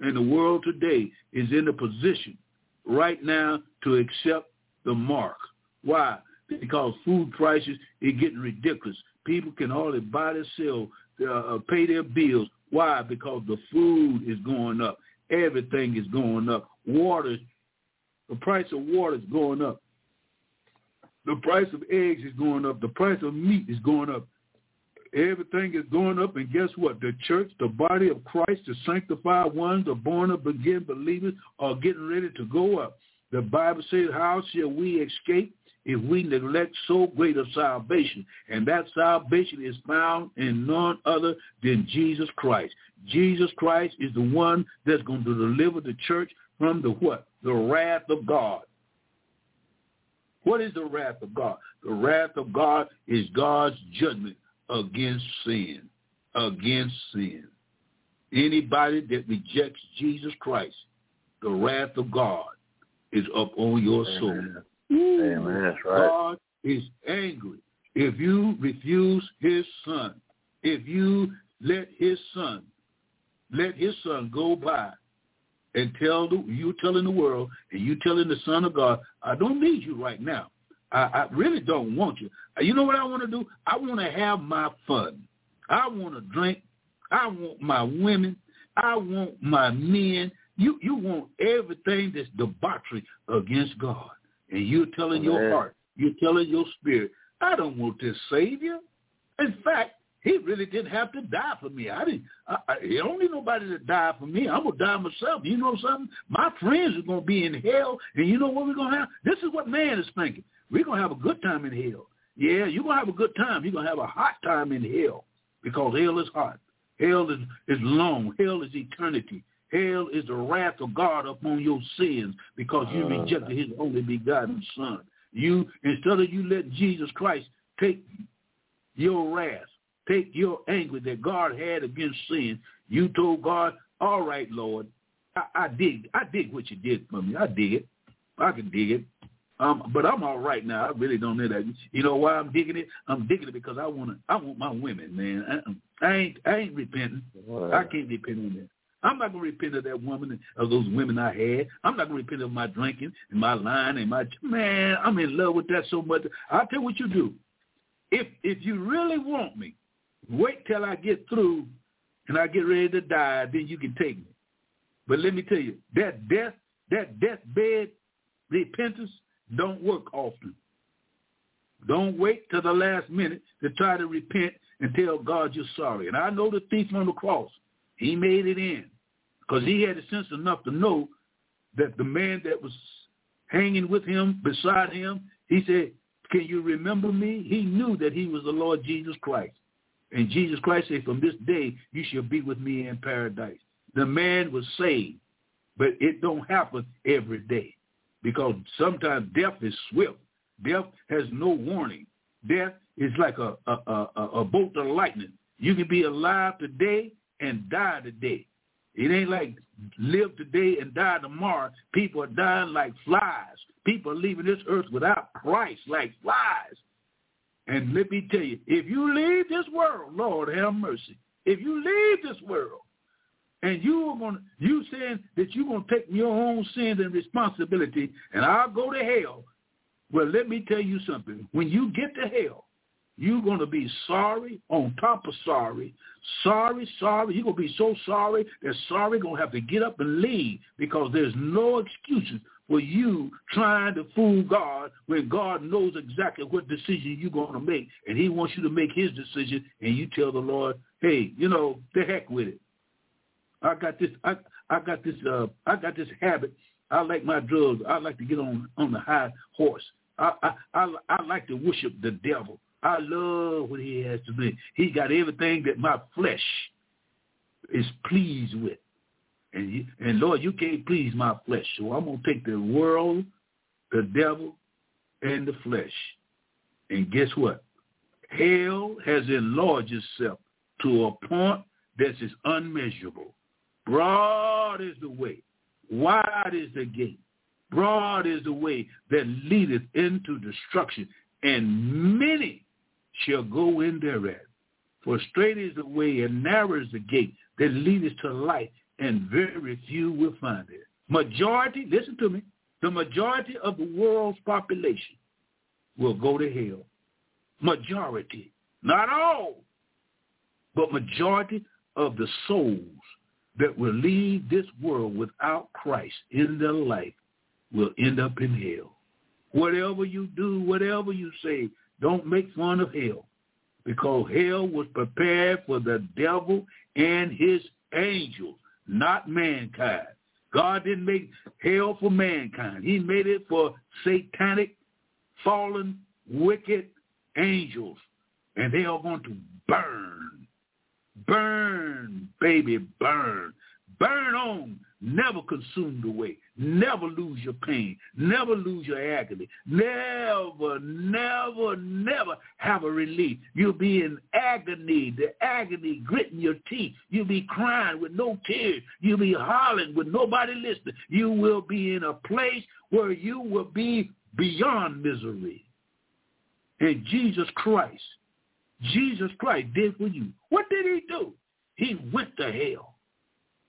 And the world today is in a position right now to accept the mark why? Because food prices are getting ridiculous. People can hardly buy their sell, uh, uh, pay their bills. Why? Because the food is going up. Everything is going up. Water, the price of water is going up. The price of eggs is going up. The price of meat is going up. Everything is going up, and guess what? The church, the body of Christ, the sanctified ones, the born again believers are getting ready to go up. The Bible says, how shall we escape if we neglect so great a salvation. And that salvation is found in none other than Jesus Christ. Jesus Christ is the one that's going to deliver the church from the what? The wrath of God. What is the wrath of God? The wrath of God is God's judgment against sin. Against sin. Anybody that rejects Jesus Christ, the wrath of God is up on your soul. Amen. Amen. That's right. God is angry if you refuse his son. If you let his son, let his son go by and tell the, you telling the world and you telling the son of God, I don't need you right now. I, I really don't want you. Uh, you know what I want to do? I want to have my fun. I want to drink. I want my women. I want my men. You you want everything that's debauchery against God and you're telling your heart, you're telling your spirit, I don't want this Savior. In fact, he really didn't have to die for me. I didn't. I, I, he don't need nobody to die for me. I'm gonna die myself. You know something? My friends are gonna be in hell, and you know what we're gonna have? This is what man is thinking. We're gonna have a good time in hell. Yeah, you're gonna have a good time. You're gonna have a hot time in hell because hell is hot. Hell is, is long. Hell is eternity. Hell is the wrath of God upon your sins because you uh. rejected his only begotten son. You, instead of you letting Jesus Christ take your wrath, take your anger that God had against sin, you told God, all right, Lord, I, I dig, I dig what you did for me. I dig it. I can dig it. Um, but I'm all right now. I really don't know that. You know why I'm digging it? I'm digging it because I want to. I want my women, man. I, I ain't. I ain't repenting. I can't depend on that. I'm not gonna repent of that woman of those women I had. I'm not gonna repent of my drinking and my lying and my man. I'm in love with that so much. I'll tell you what you do. If if you really want me, wait till I get through and I get ready to die. Then you can take me. But let me tell you, that death, that deathbed repentance don't work often. Don't wait till the last minute to try to repent and tell God you're sorry. And I know the thief on the cross, he made it in because he had the sense enough to know that the man that was hanging with him, beside him, he said, can you remember me? He knew that he was the Lord Jesus Christ. And Jesus Christ said, from this day, you shall be with me in paradise. The man was saved, but it don't happen every day because sometimes death is swift. Death has no warning. Death is like a, a, a, a bolt of lightning. You can be alive today and die today. It ain't like live today and die tomorrow. People are dying like flies. People are leaving this earth without Christ like flies. And let me tell you, if you leave this world, Lord have mercy. If you leave this world, and you are going you saying that you're to take your own sins and responsibility, and I'll go to hell. Well, let me tell you something. When you get to hell, you're going to be sorry on top of sorry. Sorry, sorry. You're going to be so sorry that sorry going to have to get up and leave because there's no excuses for you trying to fool God when God knows exactly what decision you're going to make. And he wants you to make his decision and you tell the Lord, hey, you know, the heck with it. I got this. I I got this. Uh, I got this habit. I like my drugs. I like to get on on the high horse. I I I, I like to worship the devil. I love what he has to do. He got everything that my flesh is pleased with. And you, and Lord, you can't please my flesh. So I'm gonna take the world, the devil, and the flesh. And guess what? Hell has enlarged itself to a point that is unmeasurable. Broad is the way. Wide is the gate. Broad is the way that leadeth into destruction, and many shall go in thereat. For straight is the way and narrow is the gate that leadeth to life, and very few will find it. Majority, listen to me, the majority of the world's population will go to hell. Majority. Not all, but majority of the souls that will leave this world without Christ in their life will end up in hell. Whatever you do, whatever you say, don't make fun of hell because hell was prepared for the devil and his angels, not mankind. God didn't make hell for mankind. He made it for satanic, fallen, wicked angels. And they are going to burn Burn, baby, burn. Burn on. Never consume the way. Never lose your pain. Never lose your agony. Never, never, never have a relief. You'll be in agony, the agony gritting your teeth. You'll be crying with no tears. You'll be hollering with nobody listening. You will be in a place where you will be beyond misery. And Jesus Christ Jesus Christ did for you. What did he do? He went to hell.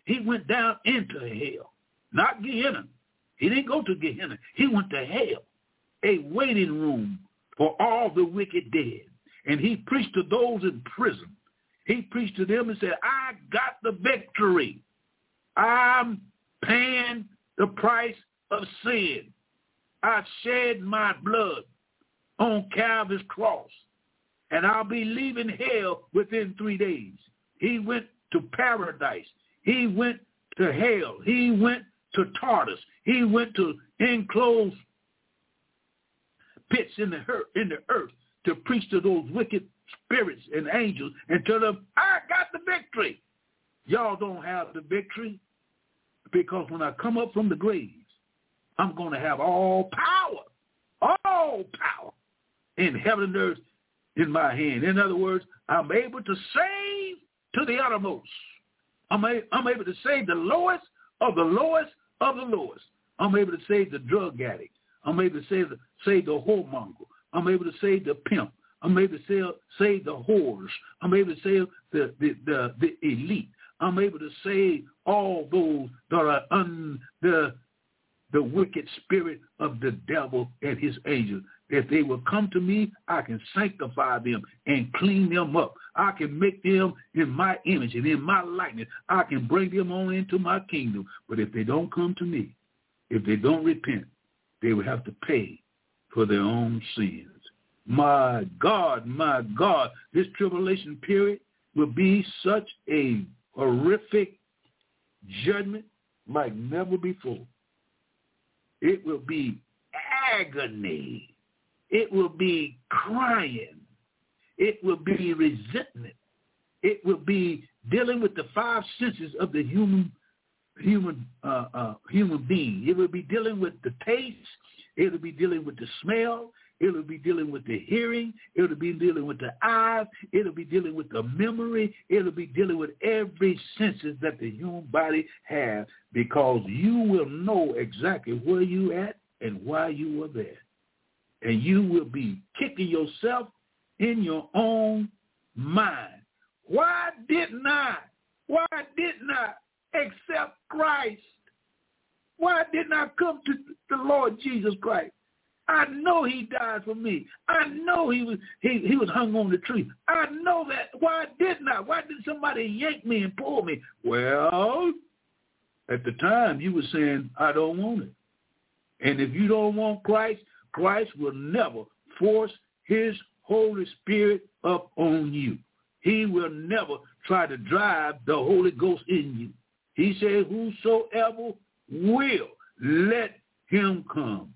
He went down into hell, not Gehenna. He didn't go to Gehenna. He went to hell, a waiting room for all the wicked dead. And he preached to those in prison. He preached to them and said, I got the victory. I'm paying the price of sin. I shed my blood on Calvary's cross and I'll be leaving hell within three days. He went to paradise. He went to hell. He went to Tartarus. He went to enclosed pits in the earth, in the earth to preach to those wicked spirits and angels and tell them, I got the victory. Y'all don't have the victory because when I come up from the graves, I'm going to have all power, all power in heaven and earth in my hand. In other words, I'm able to save to the uttermost. I'm, a, I'm able to save the lowest of the lowest of the lowest. I'm able to save the drug addict. I'm able to save the, save the whoremonger. I'm able to save the pimp. I'm able to save, save the whores. I'm able to save the, the, the, the elite. I'm able to save all those that are under the, the wicked spirit of the devil and his angels. If they will come to me, I can sanctify them and clean them up. I can make them in my image and in my likeness. I can bring them on into my kingdom. But if they don't come to me, if they don't repent, they will have to pay for their own sins. My God, my God, this tribulation period will be such a horrific judgment like never before. It will be agony. It will be crying. It will be resentment. It will be dealing with the five senses of the human human uh, uh, human being. It will be dealing with the taste. It will be dealing with the smell. It'll be dealing with the hearing. It'll be dealing with the eyes. It'll be dealing with the memory. It'll be dealing with every senses that the human body has because you will know exactly where you at and why you were there. And you will be kicking yourself in your own mind. Why didn't I? Why didn't I accept Christ? Why didn't I come to the Lord Jesus Christ? I know he died for me. I know he was he, he was hung on the tree. I know that. Why didn't I? Why did somebody yank me and pull me? Well, at the time you were saying, I don't want it. And if you don't want Christ, Christ will never force his Holy Spirit up on you. He will never try to drive the Holy Ghost in you. He said, whosoever will, let him come.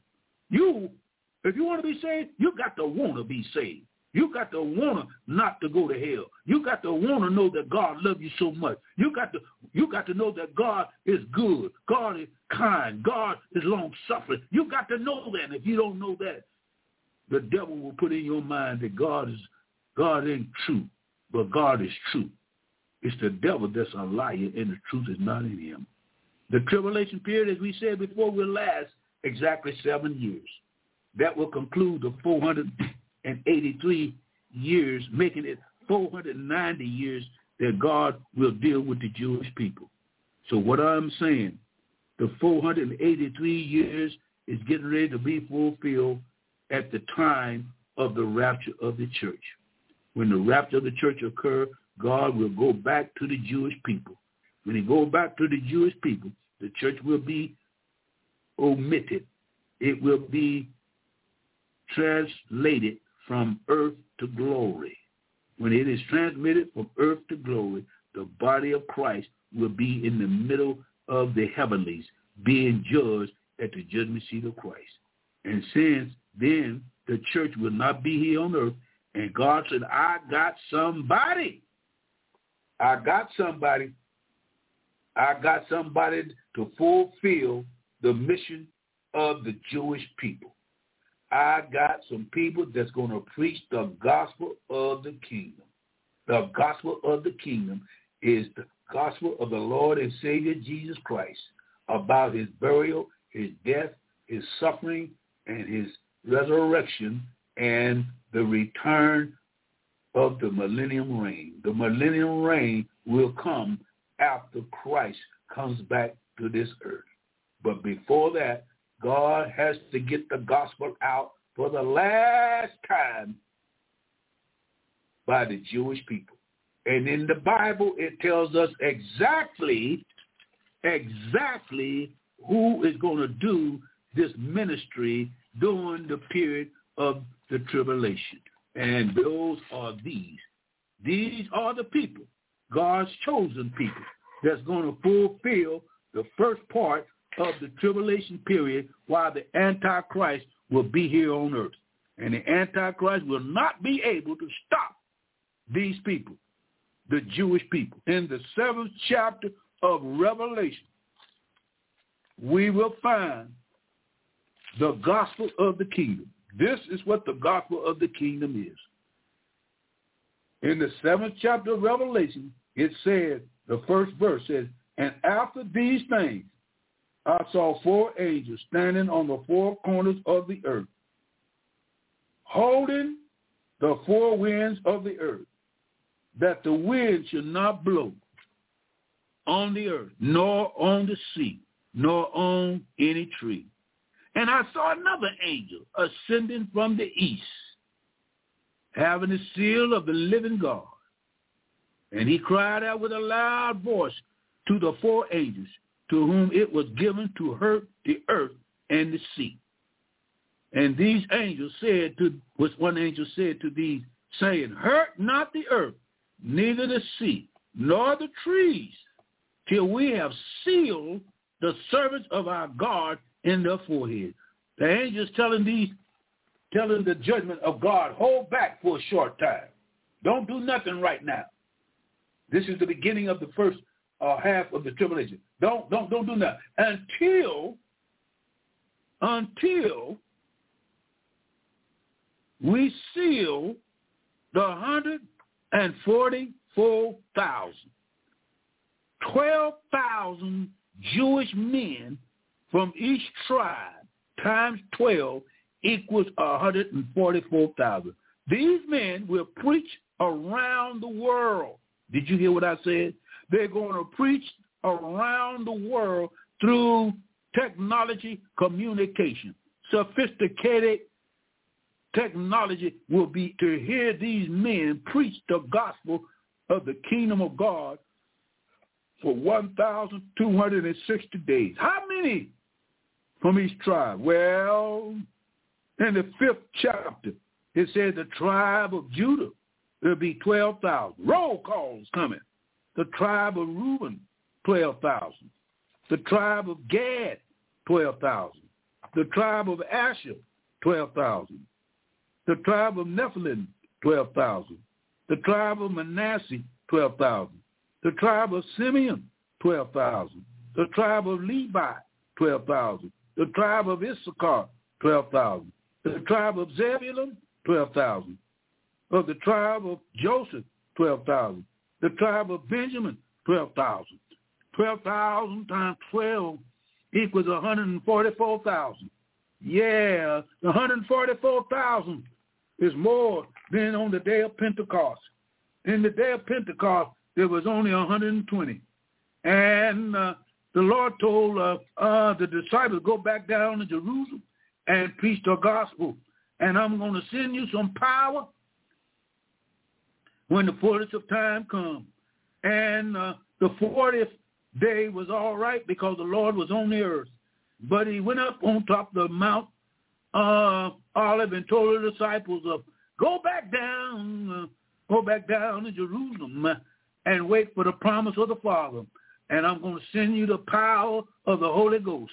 You if you want to be saved, you got to want to be saved. You got to want to not to go to hell. You got to want to know that God loves you so much. You got to you got to know that God is good. God is kind. God is long suffering. You got to know that. if you don't know that, the devil will put in your mind that God is God ain't true, but God is true. It's the devil that's a liar, and the truth is not in him. The tribulation period, as we said before, will last exactly seven years that will conclude the 483 years, making it 490 years that God will deal with the Jewish people. So what I'm saying, the 483 years is getting ready to be fulfilled at the time of the rapture of the church. When the rapture of the church occur, God will go back to the Jewish people. When he goes back to the Jewish people, the church will be omitted. It will be translated from earth to glory. When it is transmitted from earth to glory, the body of Christ will be in the middle of the heavenlies, being judged at the judgment seat of Christ. And since then the church will not be here on earth, and God said, I got somebody. I got somebody. I got somebody to fulfill the mission of the Jewish people. I got some people that's going to preach the gospel of the kingdom. The gospel of the kingdom is the gospel of the Lord and Savior Jesus Christ about his burial, his death, his suffering, and his resurrection, and the return of the millennium reign. The millennium reign will come after Christ comes back to this earth. But before that, God has to get the gospel out for the last time by the Jewish people. And in the Bible, it tells us exactly, exactly who is going to do this ministry during the period of the tribulation. And those are these. These are the people, God's chosen people, that's going to fulfill the first part of the tribulation period while the Antichrist will be here on earth. And the Antichrist will not be able to stop these people, the Jewish people. In the seventh chapter of Revelation, we will find the gospel of the kingdom. This is what the gospel of the kingdom is. In the seventh chapter of Revelation, it said, the first verse says, and after these things, I saw four angels standing on the four corners of the earth, holding the four winds of the earth, that the wind should not blow on the earth, nor on the sea, nor on any tree. And I saw another angel ascending from the east, having the seal of the living God. And he cried out with a loud voice to the four angels to whom it was given to hurt the earth and the sea. And these angels said to, was one angel said to these, saying, Hurt not the earth, neither the sea, nor the trees, till we have sealed the servants of our God in their forehead. The angels telling these, telling the judgment of God, hold back for a short time. Don't do nothing right now. This is the beginning of the first uh, half of the tribulation. Don't don't don't do that until until we seal the hundred and forty-four thousand. Twelve thousand Jewish men from each tribe times twelve equals a hundred and forty-four thousand. These men will preach around the world. Did you hear what I said? They're going to preach around the world through technology communication. Sophisticated technology will be to hear these men preach the gospel of the kingdom of God for 1,260 days. How many from each tribe? Well, in the fifth chapter, it says the tribe of Judah will be 12,000. Roll calls coming the tribe of Reuben, 12,000. The tribe of Gad, 12,000. The tribe of Asher, 12,000. The tribe of Nephilim, 12,000. The tribe of Manasseh, 12,000. The tribe of Simeon, 12,000. The tribe of Levi, 12,000. The tribe of Issachar, 12,000. The tribe of Zebulun, 12,000. Of the tribe of Joseph, 12,000. The tribe of Benjamin, 12,000. 12,000 times 12 equals 144,000. Yeah, 144,000 is more than on the day of Pentecost. In the day of Pentecost, there was only 120. And uh, the Lord told uh, uh, the disciples, go back down to Jerusalem and preach the gospel. And I'm going to send you some power when the fullness of time comes. And uh, the 40th day was all right because the Lord was on the earth. But he went up on top of the Mount uh, Olive and told the disciples, of, go back down, go back down to Jerusalem and wait for the promise of the Father. And I'm going to send you the power of the Holy Ghost.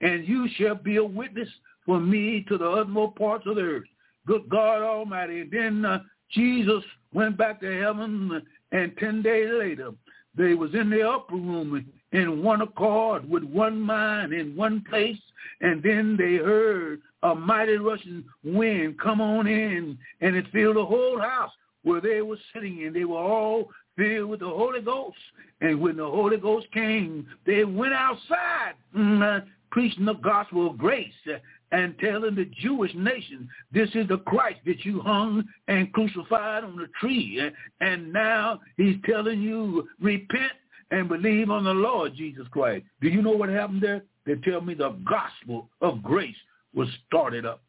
And you shall be a witness for me to the utmost parts of the earth. Good God Almighty. And then uh, Jesus went back to heaven, and 10 days later, they was in the upper room in one accord with one mind in one place, and then they heard a mighty rushing wind come on in, and it filled the whole house where they were sitting, and they were all filled with the Holy Ghost. And when the Holy Ghost came, they went outside mm, preaching the gospel of grace and telling the Jewish nation, this is the Christ that you hung and crucified on the tree. And now he's telling you, repent and believe on the Lord Jesus Christ. Do you know what happened there? They tell me the gospel of grace was started up.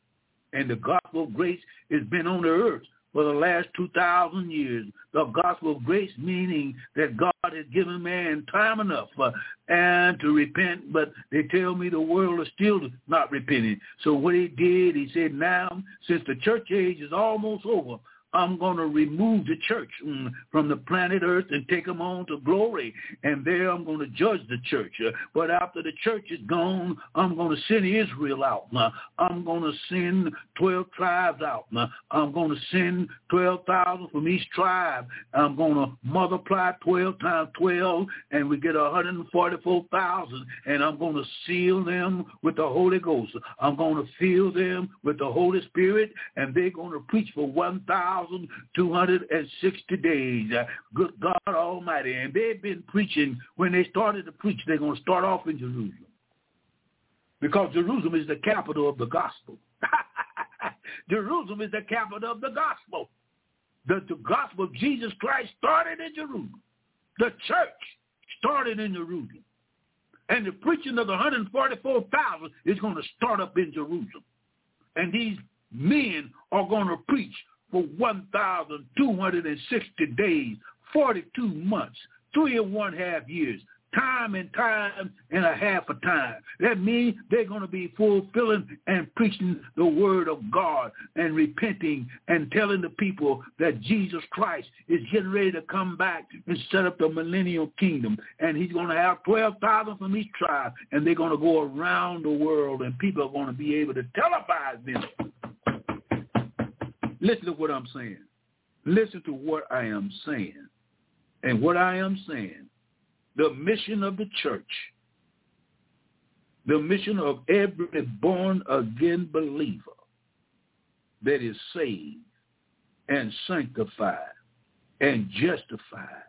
And the gospel of grace has been on the earth for the last 2,000 years. The gospel of grace meaning that God has given man time enough uh, and to repent, but they tell me the world is still not repenting. So what he did, he said, now, since the church age is almost over, I'm going to remove the church mm, from the planet Earth and take them on to glory. And there I'm going to judge the church. Uh, but after the church is gone, I'm going to send Israel out. Uh, I'm going to send 12 tribes out. Uh, I'm going to send 12,000 from each tribe. I'm going to multiply 12 times 12 and we get 144,000 and I'm going to seal them with the Holy Ghost. I'm going to fill them with the Holy Spirit and they're going to preach for 1,260 days. Uh, good God Almighty. And they've been preaching, when they started to preach, they're going to start off in Jerusalem. Because Jerusalem is the capital of the gospel. Jerusalem is the capital of the gospel. The, the gospel of Jesus Christ started in Jerusalem. The church started in Jerusalem. And the preaching of the 144,000 is going to start up in Jerusalem. And these men are going to preach for 1,260 days, 42 months, three and one half years, time and time and a half a time. That means they're going to be fulfilling and preaching the word of God and repenting and telling the people that Jesus Christ is getting ready to come back and set up the millennial kingdom. And he's going to have 12,000 from each tribe, and they're going to go around the world, and people are going to be able to televise them. Listen to what I'm saying. Listen to what I am saying. And what I am saying the mission of the church, the mission of every born-again believer that is saved and sanctified and justified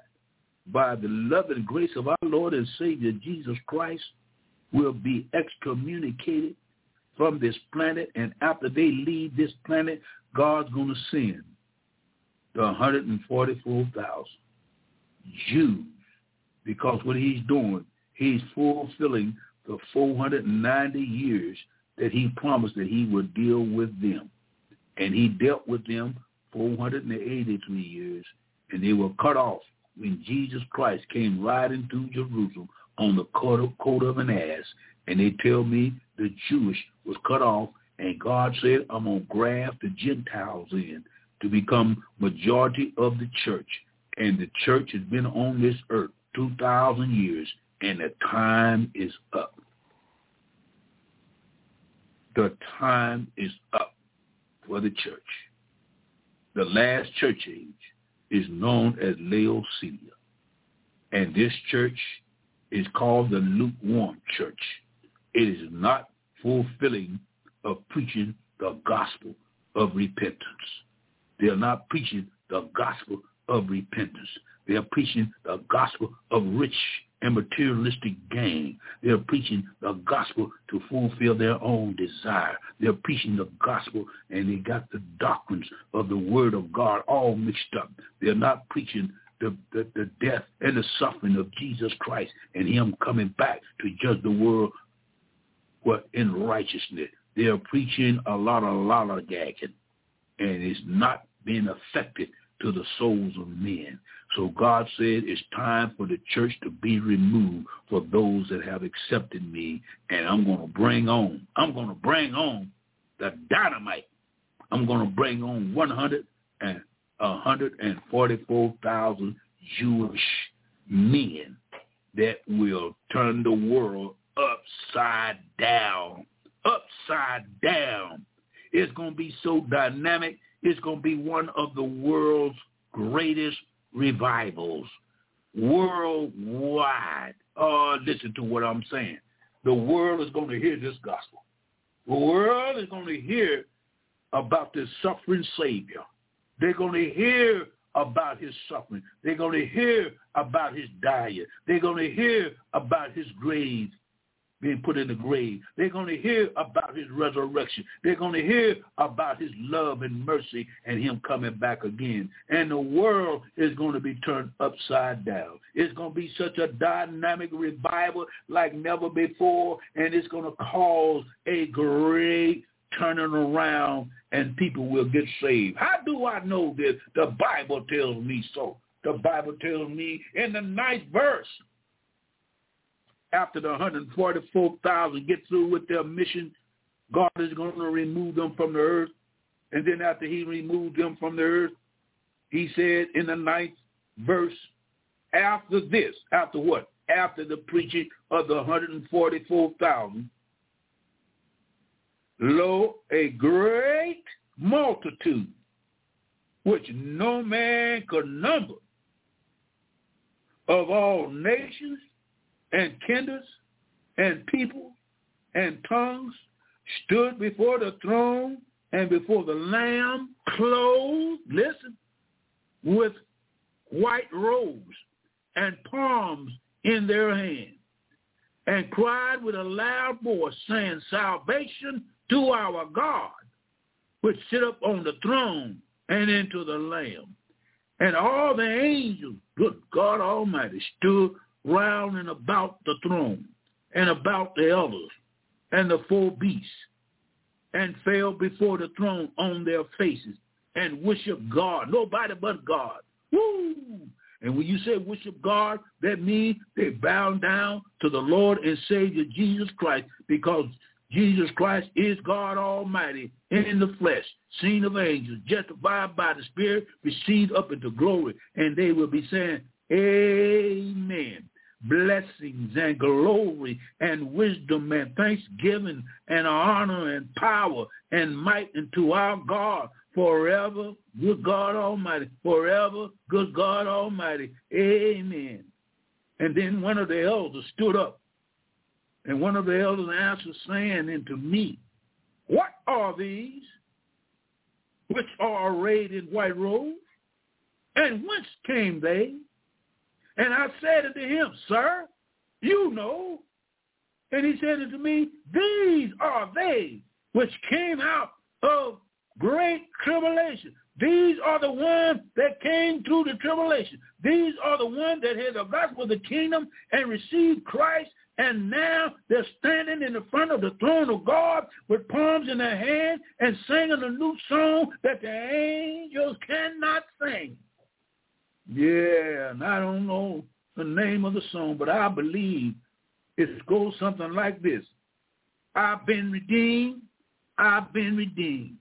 by the love and grace of our Lord and Savior Jesus Christ will be excommunicated from this planet. And after they leave this planet, God's going to send the 144,000 Jews because what he's doing, he's fulfilling the 490 years that he promised that he would deal with them. And he dealt with them 483 years, and they were cut off when Jesus Christ came riding through Jerusalem on the coat of, coat of an ass. And they tell me the Jewish was cut off, and God said, I'm going to graft the Gentiles in to become majority of the church. And the church has been on this earth 2,000 years, and the time is up. The time is up for the church. The last church age is known as Laodicea. And this church is called the lukewarm church. It is not fulfilling of preaching the gospel of repentance. They are not preaching the gospel of repentance. They are preaching the gospel of rich and materialistic gain. They are preaching the gospel to fulfill their own desire. They're preaching the gospel and they got the doctrines of the word of God all mixed up. They're not preaching the, the, the death and the suffering of Jesus Christ and him coming back to judge the world what in righteousness. They are preaching a lot of lollygagging and it's not being affected to the souls of men. So God said it's time for the church to be removed for those that have accepted me. And I'm going to bring on, I'm going to bring on the dynamite. I'm going to bring on 100 and 144,000 Jewish men that will turn the world upside down. Upside down. It's going to be so dynamic. It's going to be one of the world's greatest revivals worldwide. Oh, listen to what I'm saying. The world is going to hear this gospel. The world is going to hear about this suffering Savior. They're going to hear about his suffering. They're going to hear about his diet. They're going to hear about his grave being put in the grave. They're going to hear about his resurrection. They're going to hear about his love and mercy and him coming back again. And the world is going to be turned upside down. It's going to be such a dynamic revival like never before, and it's going to cause a great turning around and people will get saved. How do I know this? The Bible tells me so. The Bible tells me in the ninth verse after the 144,000 get through with their mission, God is going to remove them from the earth. And then after he removed them from the earth, he said in the ninth verse, after this, after what? After the preaching of the 144,000, lo, a great multitude, which no man could number, of all nations and kindreds and people and tongues stood before the throne and before the Lamb clothed, listen, with white robes and palms in their hands, and cried with a loud voice, saying, Salvation to our God, which sit up on the throne and into the Lamb. And all the angels, good God Almighty, stood round and about the throne and about the elders and the four beasts and fell before the throne on their faces and worship God. Nobody but God. Woo! And when you say worship God, that means they bow down to the Lord and Savior Jesus Christ because Jesus Christ is God Almighty in the flesh, seen of angels, justified by the Spirit, received up into glory. And they will be saying, Amen blessings and glory and wisdom and thanksgiving and honor and power and might unto our God forever, good God Almighty, forever, good God Almighty. Amen. And then one of the elders stood up, and one of the elders answered, saying unto me, What are these which are arrayed in white robes? And whence came they? And I said unto him, Sir, you know. And he said unto me, These are they which came out of great tribulation. These are the ones that came through the tribulation. These are the ones that had the gospel of the kingdom and received Christ. And now they're standing in the front of the throne of God with palms in their hand and singing a new song that the angels cannot sing. Yeah, and I don't know the name of the song, but I believe it goes something like this. I've been redeemed. I've been redeemed.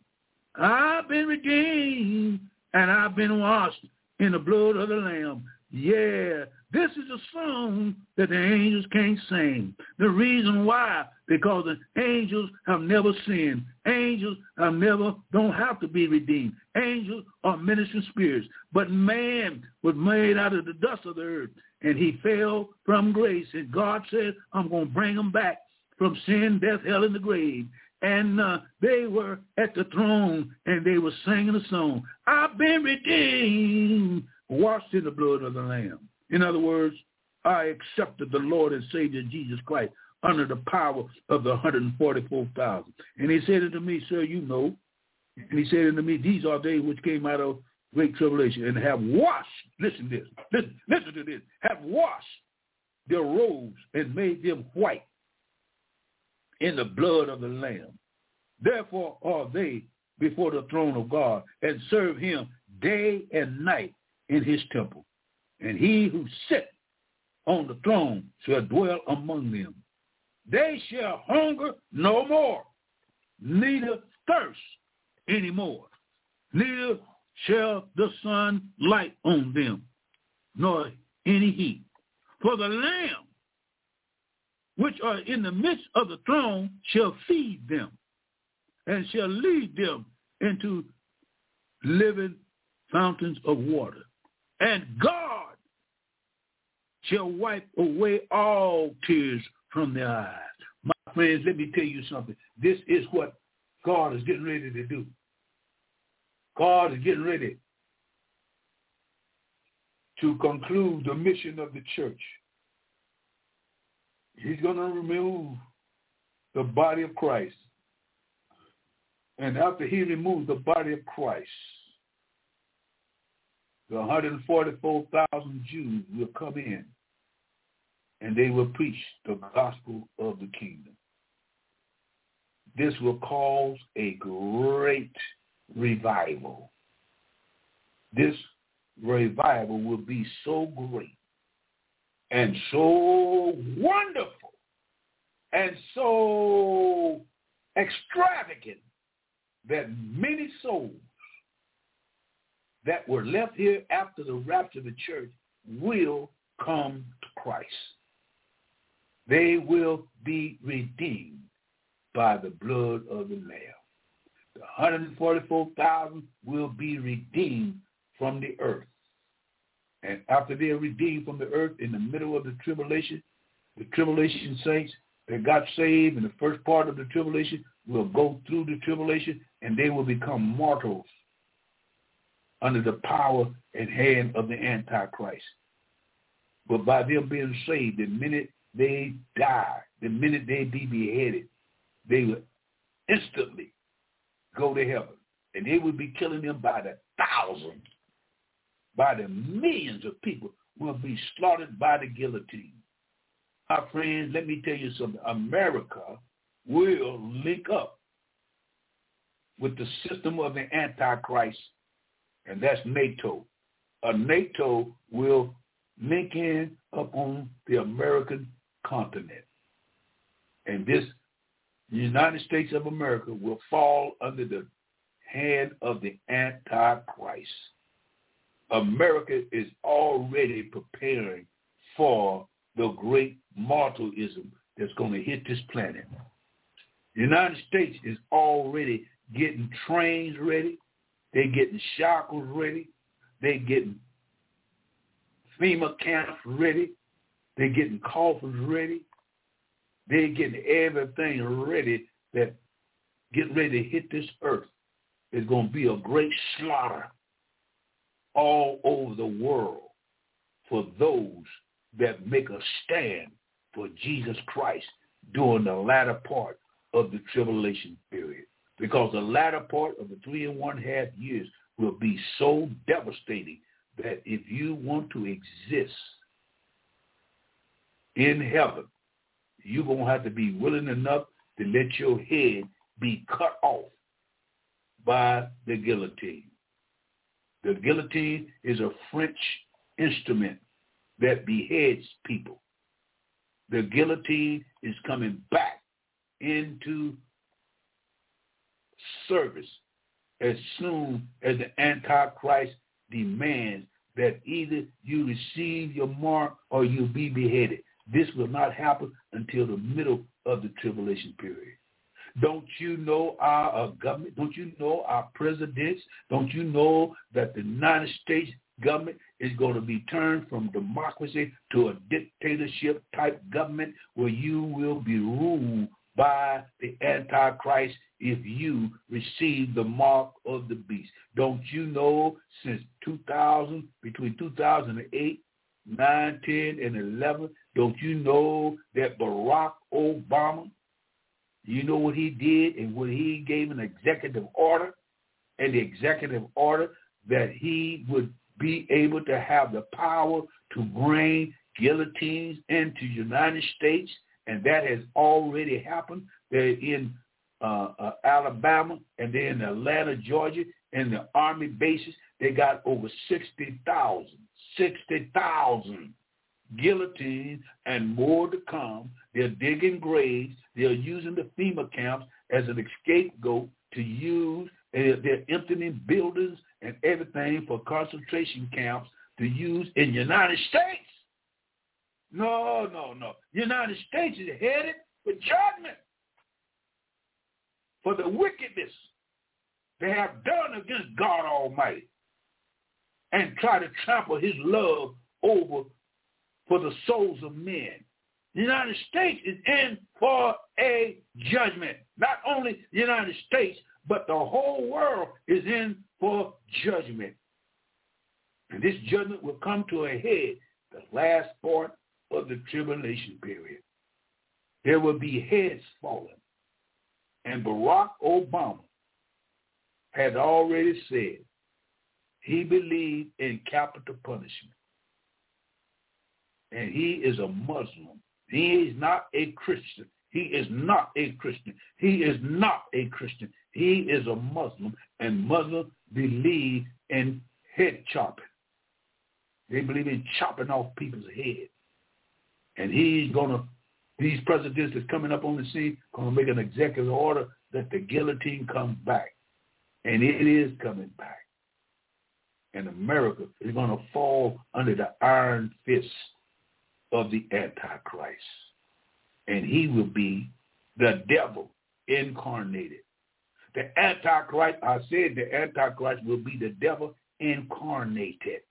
I've been redeemed, and I've been washed in the blood of the Lamb. Yeah, this is a song that the angels can't sing. The reason why, because the angels have never sinned. Angels are never, don't have to be redeemed. Angels are ministering spirits. But man was made out of the dust of the earth, and he fell from grace. And God said, I'm going to bring him back from sin, death, hell, and the grave and uh, they were at the throne and they were singing a song. I've been redeemed, washed in the blood of the Lamb. In other words, I accepted the Lord and Savior Jesus Christ under the power of the 144,000. And he said unto me, sir, you know. And he said unto me, these are they which came out of great tribulation and have washed, listen to this, listen, listen to this, have washed their robes and made them white in the blood of the Lamb. Therefore are they before the throne of God and serve him day and night in his temple. And he who sits on the throne shall dwell among them. They shall hunger no more, neither thirst any more. Neither shall the sun light on them, nor any heat. For the Lamb which are in the midst of the throne shall feed them and shall lead them into living fountains of water. And God shall wipe away all tears from their eyes. My friends, let me tell you something. This is what God is getting ready to do. God is getting ready to conclude the mission of the church. He's going to remove the body of Christ. And after he removes the body of Christ, the 144,000 Jews will come in and they will preach the gospel of the kingdom. This will cause a great revival. This revival will be so great and so wonderful and so extravagant that many souls that were left here after the rapture of the church will come to Christ. They will be redeemed by the blood of the Lamb. The 144,000 will be redeemed from the earth. And after they are redeemed from the earth in the middle of the tribulation, the tribulation saints that got saved in the first part of the tribulation will go through the tribulation and they will become mortals under the power and hand of the Antichrist. But by them being saved, the minute they die, the minute they be beheaded, they would instantly go to heaven. And they would be killing them by the thousands, by the millions of people will be slaughtered by the guillotine. My friends, let me tell you something. America will link up with the system of the Antichrist, and that's NATO. A NATO will link in upon the American continent. And this United States of America will fall under the hand of the Antichrist. America is already preparing for the great mortalism that's going to hit this planet. The United States is already getting trains ready. They're getting shackles ready. They're getting FEMA camps ready. They're getting coffins ready. They're getting everything ready that get ready to hit this earth. There's going to be a great slaughter all over the world for those that make a stand for Jesus Christ during the latter part of the tribulation period. Because the latter part of the three and one half years will be so devastating that if you want to exist in heaven, you're going to have to be willing enough to let your head be cut off by the guillotine. The guillotine is a French instrument that beheads people. The guillotine is coming back into service as soon as the Antichrist demands that either you receive your mark or you be beheaded. This will not happen until the middle of the tribulation period. Don't you know our uh, government? Don't you know our presidents? Don't you know that the United States government is going to be turned from democracy to a dictatorship type government where you will be ruled by the Antichrist if you receive the mark of the beast. Don't you know since 2000, between 2008, 9, 10, and 11, don't you know that Barack Obama, you know what he did and what he gave an executive order and the executive order that he would be able to have the power to bring guillotines into the United States, and that has already happened. They're in uh, uh, Alabama and they're in Atlanta, Georgia, and the army bases. They got over 60,000, 60,000 guillotines and more to come. They're digging graves. They're using the FEMA camps as an scapegoat to use. They're emptying buildings and everything for concentration camps to use in the United States. No, no, no. United States is headed for judgment for the wickedness they have done against God Almighty and try to trample his love over for the souls of men. The United States is in for a judgment. Not only the United States, but the whole world is in for judgment. And this judgment will come to a head the last part of the tribulation period. There will be heads falling. And Barack Obama had already said he believed in capital punishment. And he is a Muslim. He is not a Christian. He is not a Christian. He is not a Christian. He is a Muslim, and Muslims believe in head chopping. They believe in chopping off people's heads. And he's going to, these presidents that's coming up on the scene, going to make an executive order that the guillotine comes back. And it is coming back. And America is going to fall under the iron fist of the Antichrist. And he will be the devil incarnated. The Antichrist, I said the Antichrist will be the devil incarnated.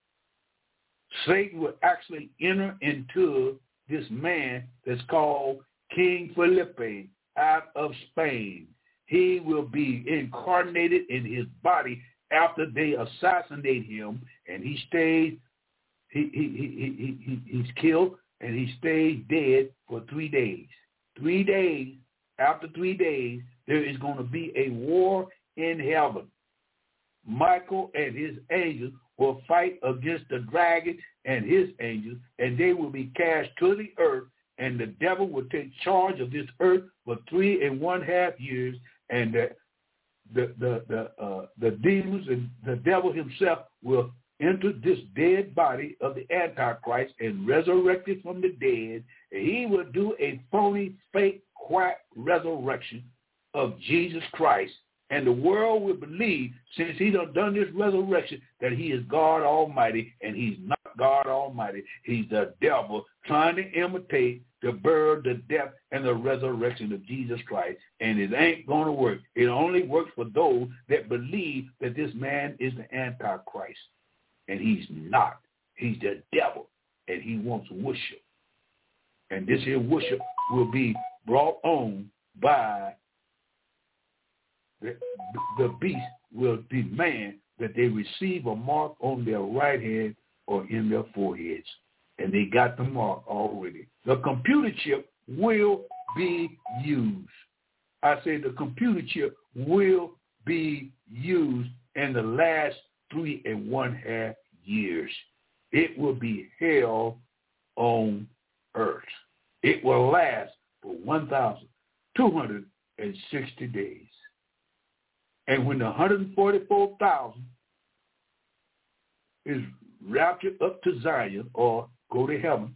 Satan will actually enter into this man that's called King Felipe out of Spain. He will be incarnated in his body after they assassinate him, and he stays. He, he, he, he, he, he's killed, and he stays dead for three days. Three days. After three days, there is going to be a war in heaven. Michael and his angels will fight against the dragon and his angels, and they will be cast to the earth, and the devil will take charge of this earth for three and one half years, and the the the the, uh, the demons and the devil himself will enter this dead body of the Antichrist and resurrect it from the dead. And he will do a phony, fake, quack resurrection of Jesus Christ. And the world will believe, since he done done this resurrection, that he is God Almighty, and he's not God Almighty. He's the devil trying to imitate the birth, the death, and the resurrection of Jesus Christ. And it ain't going to work. It only works for those that believe that this man is the Antichrist. And he's not. He's the devil, and he wants worship. And this here worship will be brought on by the, beast will demand that they receive a mark on their right hand or in their foreheads. And they got the mark already. The computer chip will be used. I say the computer chip will be used in the last three and one half years. It will be hell on earth. It will last for 1,260 days. And when the 144,000 is raptured up to Zion or go to heaven,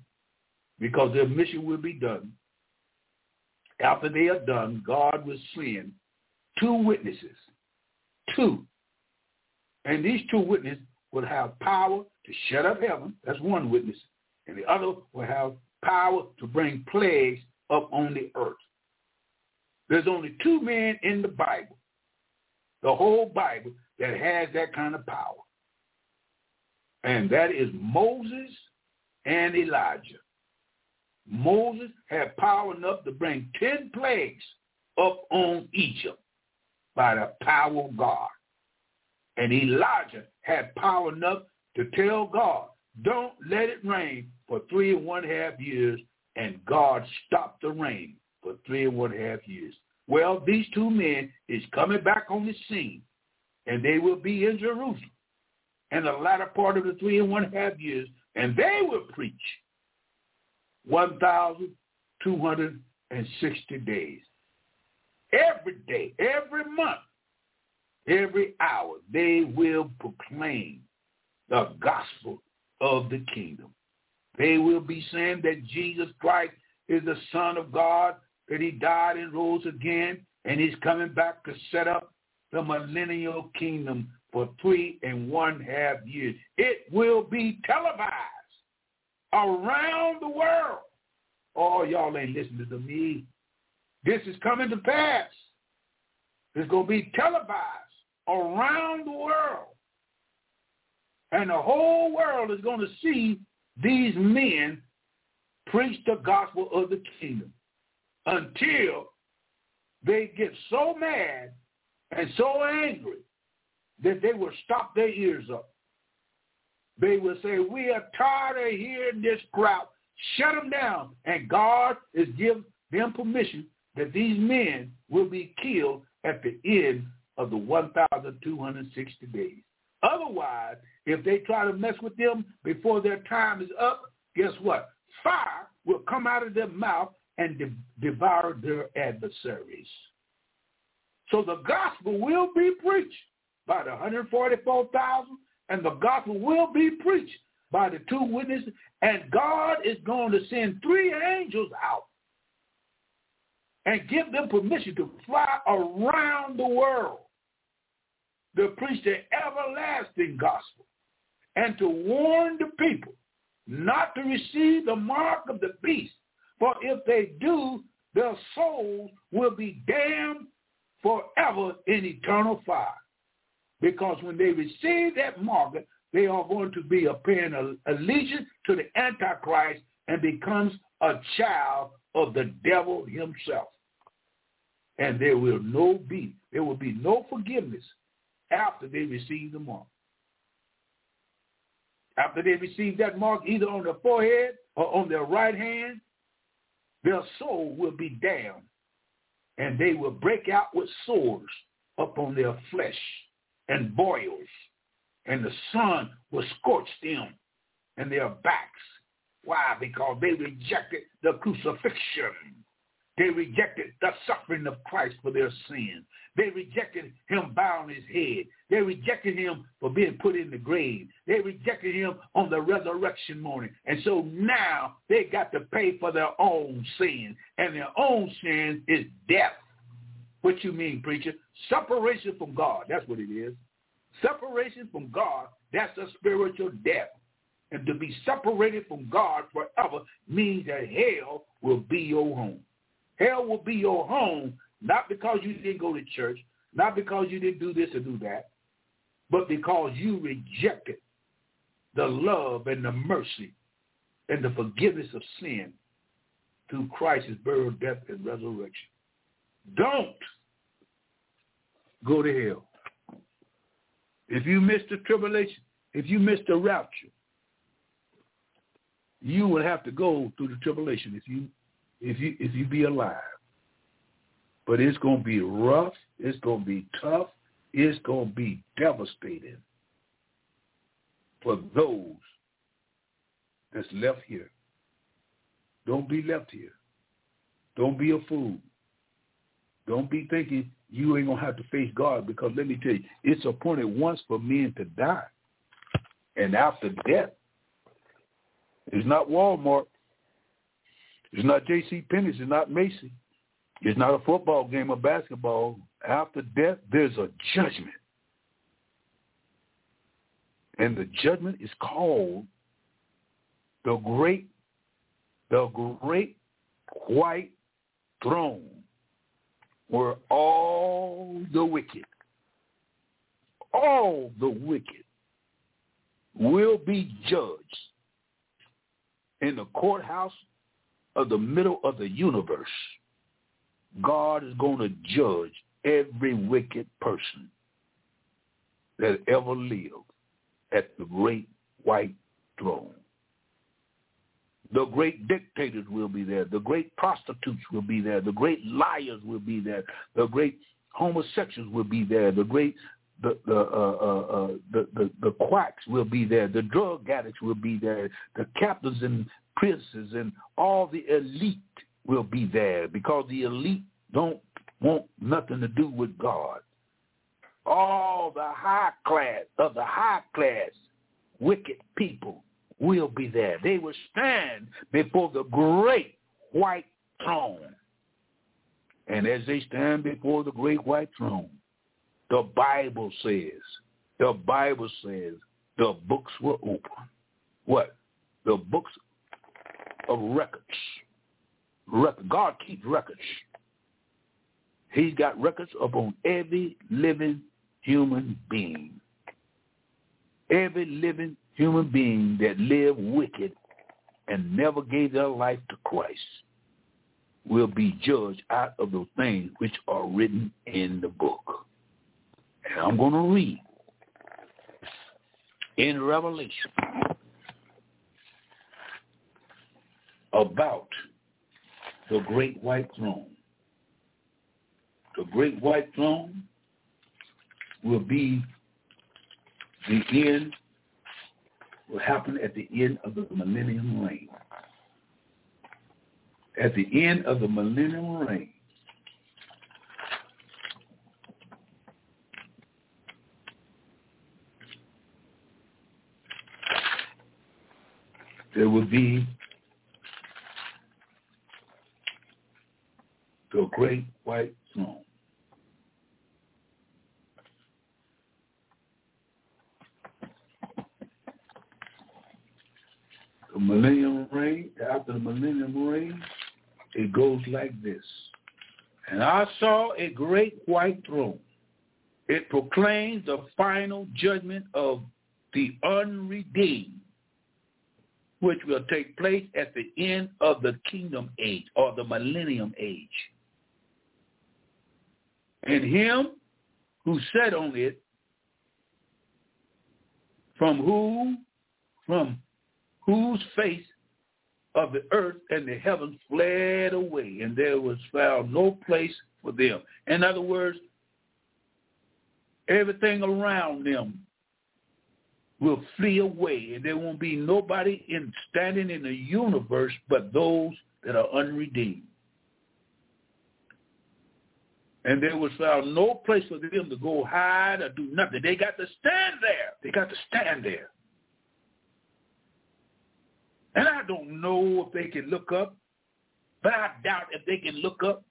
because their mission will be done, after they are done, God will send two witnesses. Two. And these two witnesses will have power to shut up heaven. That's one witness. And the other will have power to bring plagues up on the earth. There's only two men in the Bible, the whole Bible, that has that kind of power. And that is Moses and Elijah. Moses had power enough to bring 10 plagues up on Egypt by the power of God. And Elijah had power enough to tell God, don't let it rain for three and one half years, and God stopped the rain for three and one half years. Well, these two men is coming back on the scene, and they will be in Jerusalem in the latter part of the three and one half years, and they will preach 1,260 days. Every day, every month, every hour, they will proclaim the gospel of the kingdom. They will be saying that Jesus Christ is the Son of God, that he died and rose again, and he's coming back to set up the millennial kingdom for three and one half years. It will be televised around the world. Oh, y'all ain't listening to me. This is coming to pass. It's going to be televised around the world. And the whole world is going to see these men preach the gospel of the kingdom until they get so mad and so angry that they will stop their ears up. They will say, we are tired of hearing this crowd. Shut them down. And God is giving them permission that these men will be killed at the end of the 1,260 days. Otherwise, if they try to mess with them before their time is up, guess what? Fire will come out of their mouth and de- devour their adversaries. So the gospel will be preached by the 144,000, and the gospel will be preached by the two witnesses, and God is going to send three angels out and give them permission to fly around the world to preach the everlasting gospel. and to warn the people not to receive the mark of the beast. For if they do, their souls will be damned forever in eternal fire. Because when they receive that mark, they are going to be a paying allegiance to the Antichrist and becomes a child of the devil himself. And there will no be, there will be no forgiveness after they receive the mark. After they receive that mark either on their forehead or on their right hand, their soul will be damned, and they will break out with sores upon their flesh and boils, and the sun will scorch them and their backs. Why? Because they rejected the crucifixion. They rejected the suffering of Christ for their sin. They rejected him bowing his head. They rejected him for being put in the grave. They rejected him on the resurrection morning. And so now they got to pay for their own sin. And their own sin is death. What you mean, preacher? Separation from God. That's what it is. Separation from God, that's a spiritual death. And to be separated from God forever means that hell will be your home. Hell will be your home, not because you didn't go to church, not because you didn't do this or do that, but because you rejected the love and the mercy and the forgiveness of sin through Christ's burial, death, and resurrection. Don't go to hell. If you miss the tribulation, if you miss the rapture, you will have to go through the tribulation if you if you if you be alive. But it's gonna be rough, it's gonna be tough, it's gonna be devastating for those that's left here. Don't be left here. Don't be a fool. Don't be thinking you ain't gonna have to face God because let me tell you, it's appointed once for men to die. And after death, it's not Walmart. It's not J.C. Penney's. It's not Macy. It's not a football game or basketball. After death, there's a judgment. And the judgment is called the great, the great white throne where all the wicked, all the wicked will be judged in the courthouse of the middle of the universe. God is going to judge every wicked person that ever lived at the great white throne. The great dictators will be there. The great prostitutes will be there. The great liars will be there. The great homosexuals will be there. The great the the, uh, uh, uh, the the the quacks will be there. The drug addicts will be there. The captains and princes and all the elite will be there because the elite don't want nothing to do with God. All the high class of the high class wicked people will be there. They will stand before the great white throne. And as they stand before the great white throne, the Bible says, the Bible says the books were open. What? The books of records. Record. God keeps records. He's got records upon every living human being. Every living human being that lived wicked and never gave their life to Christ will be judged out of the things which are written in the book. And I'm going to read in Revelation about the great white throne. The great white throne will be the end, will happen at the end of the millennium reign. At the end of the millennium reign, there will be the great white throne. the millennium reign, after the millennium reign, it goes like this. And I saw a great white throne. It proclaims the final judgment of the unredeemed, which will take place at the end of the kingdom age or the millennium age. And him who sat on it, from who, from whose face of the earth and the heavens fled away, and there was found no place for them. In other words, everything around them will flee away, and there won't be nobody in standing in the universe but those that are unredeemed. And there was found no place for them to go hide or do nothing. They got to stand there. They got to stand there. And I don't know if they can look up, but I doubt if they can look up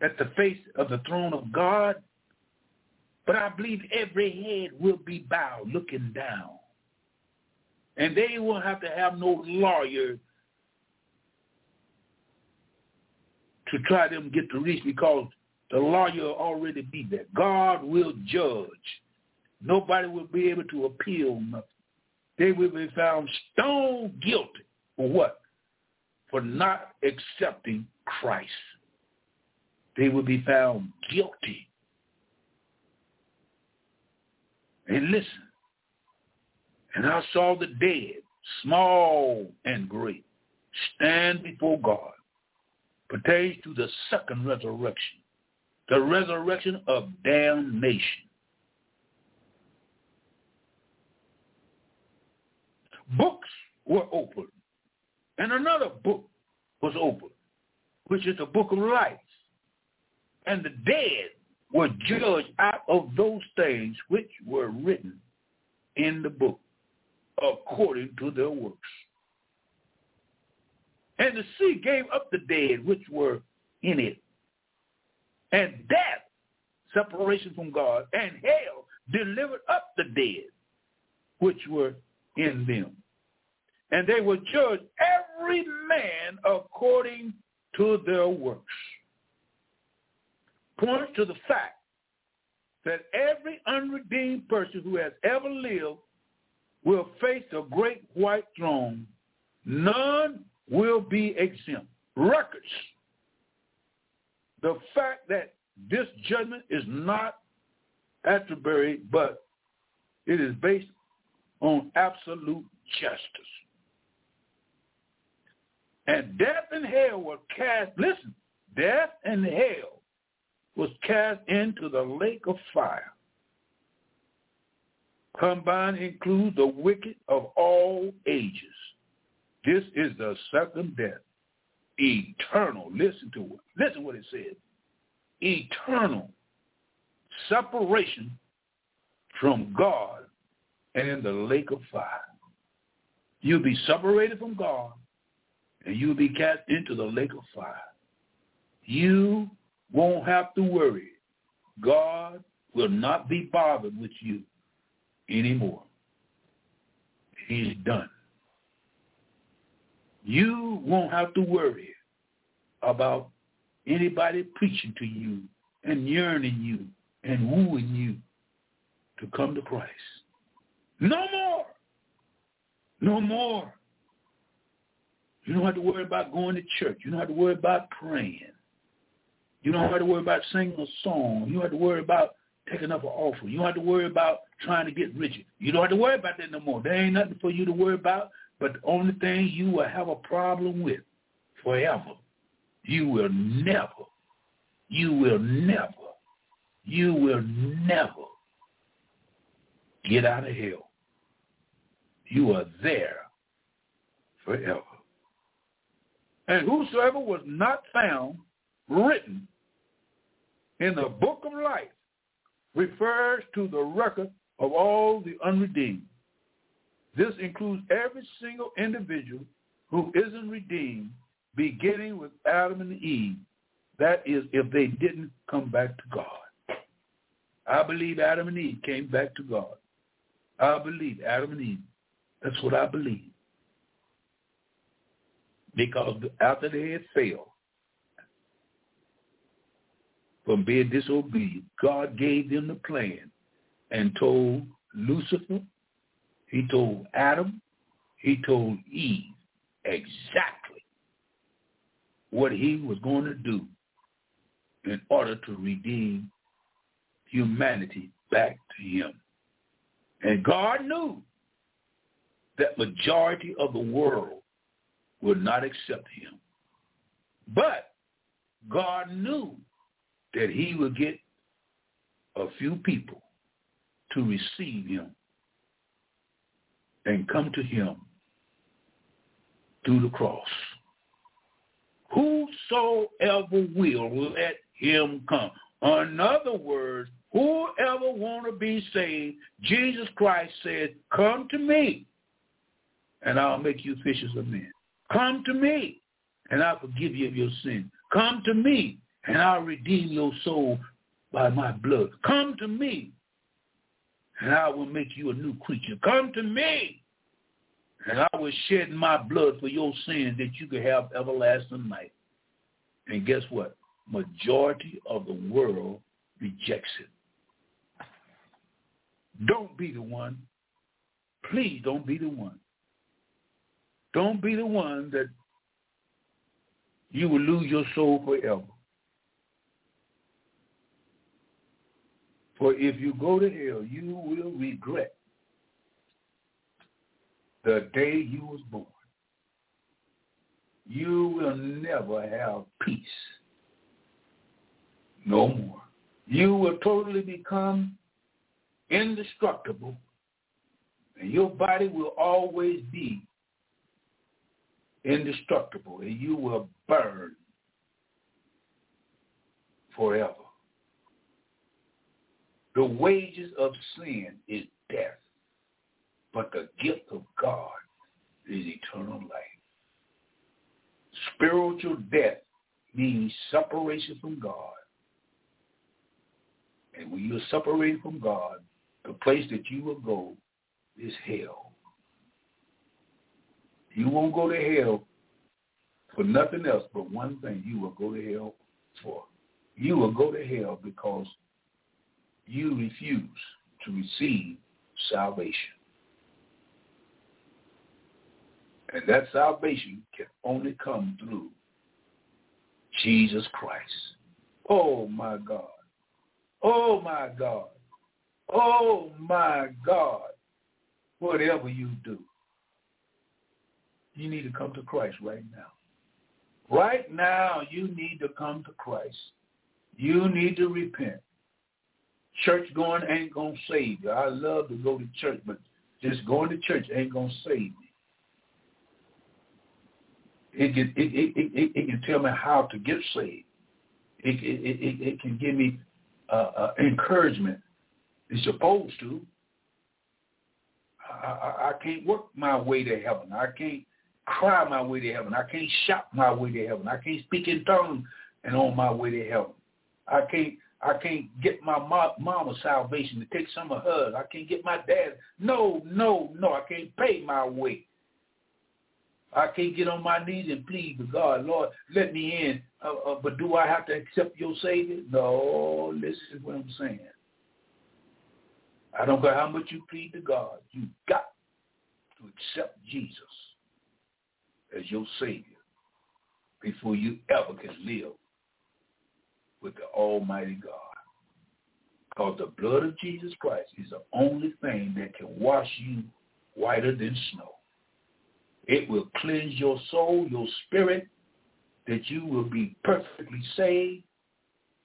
at the face of the throne of God. But I believe every head will be bowed looking down. And they will have to have no lawyer to try them get to reach because the lawyer already be there. God will judge. Nobody will be able to appeal nothing. They will be found stone guilty for what? For not accepting Christ. They will be found guilty. And listen, and I saw the dead, small and great, stand before God. Pertains to the second resurrection, the resurrection of damnation. books were opened, and another book was opened, which is the book of life. And the dead were judged out of those things which were written in the book according to their works. And the sea gave up the dead which were in it. And death, separation from God, and hell delivered up the dead which were in them. And they will judge every man according to their works. Points to the fact that every unredeemed person who has ever lived will face a great white throne. None will be exempt. Records. The fact that this judgment is not arbitrary, but it is based on absolute justice. And death and hell were cast, listen, death and hell was cast into the lake of fire. Combined includes the wicked of all ages. This is the second death. Eternal. Listen to it. Listen what it says. Eternal separation from God and the lake of fire. You'll be separated from God, and you'll be cast into the lake of fire. You won't have to worry. God will not be bothered with you anymore. He's done. You won't have to worry about anybody preaching to you and yearning you and wooing you to come to Christ. No more. No more. You don't have to worry about going to church. You don't have to worry about praying. You don't have to worry about singing a song. You don't have to worry about taking up an offering. You don't have to worry about trying to get rich. You don't have to worry about that no more. There ain't nothing for you to worry about, but the only thing you will have a problem with forever, you will never, you will never, you will never get out of hell you are there forever. And whosoever was not found written in the book of life refers to the record of all the unredeemed. This includes every single individual who isn't redeemed, beginning with Adam and Eve. That is, if they didn't come back to God. I believe Adam and Eve came back to God. I believe Adam and Eve. That's what I believe. Because after they had failed from being disobedient, God gave them the plan and told Lucifer, he told Adam, he told Eve exactly what he was going to do in order to redeem humanity back to him. And God knew that majority of the world would not accept him. But God knew that he would get a few people to receive him and come to him through the cross. Whosoever will, let him come. In other words, whoever want to be saved, Jesus Christ said, come to me, and I'll make you fishers of men. Come to me, and I'll forgive you of your sin. Come to me, and I'll redeem your soul by my blood. Come to me, and I will make you a new creature. Come to me, and I will shed my blood for your sins that you could have everlasting life. And guess what? Majority of the world rejects it. Don't be the one. Please don't be the one. Don't be the one that you will lose your soul forever. For if you go to hell, you will regret the day you was born. You will never have peace. No more. You will totally become indestructible, and your body will always be indestructible, and you will burn forever. The wages of sin is death, but the gift of God is eternal life. Spiritual death means separation from God. And when you're separated from God, the place that you will go is hell. You won't go to hell for nothing else but one thing you will go to hell for. You will go to hell because you refuse to receive salvation. And that salvation can only come through Jesus Christ. Oh my God. Oh my God. Oh my God. Whatever you do, you need to come to Christ right now. Right now, you need to come to Christ. You need to repent. Church going ain't going to save you. I love to go to church, but just going to church ain't going to save me. It can, it, it, it, it, can tell me how to get saved. It, it, it, it can give me uh, uh, encouragement. It's supposed to. I, I, I can't work my way to heaven. I can't cry my way to heaven. I can't shout my way to heaven. I can't speak in tongues and on my way to heaven. I can't I can't get my mama salvation to take some of hers. I can't get my dad. No, no, no. I can't pay my way. I can't get on my knees and plead to God, Lord, let me in. Uh, uh, but do I have to accept your Savior? No, listen to what I'm saying. I don't care how much you plead to God. You got to accept Jesus as your Savior before you ever can live with the Almighty God. Because the blood of Jesus Christ is the only thing that can wash you whiter than snow. It will cleanse your soul, your spirit, that you will be perfectly saved.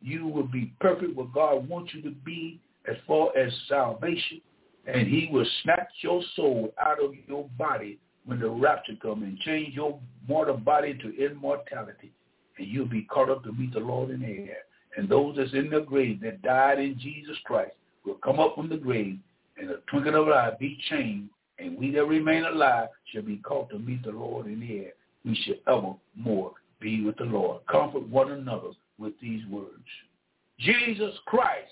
You will be perfect what God wants you to be as far as salvation. And he will snatch your soul out of your body when the rapture comes and change your mortal body to immortality. And you'll be caught up to meet the Lord in the air. And those that's in the grave that died in Jesus Christ will come up from the grave and a twinkling of an eye be changed. And we that remain alive shall be caught to meet the Lord in the air. We shall evermore be with the Lord. Comfort one another with these words. Jesus Christ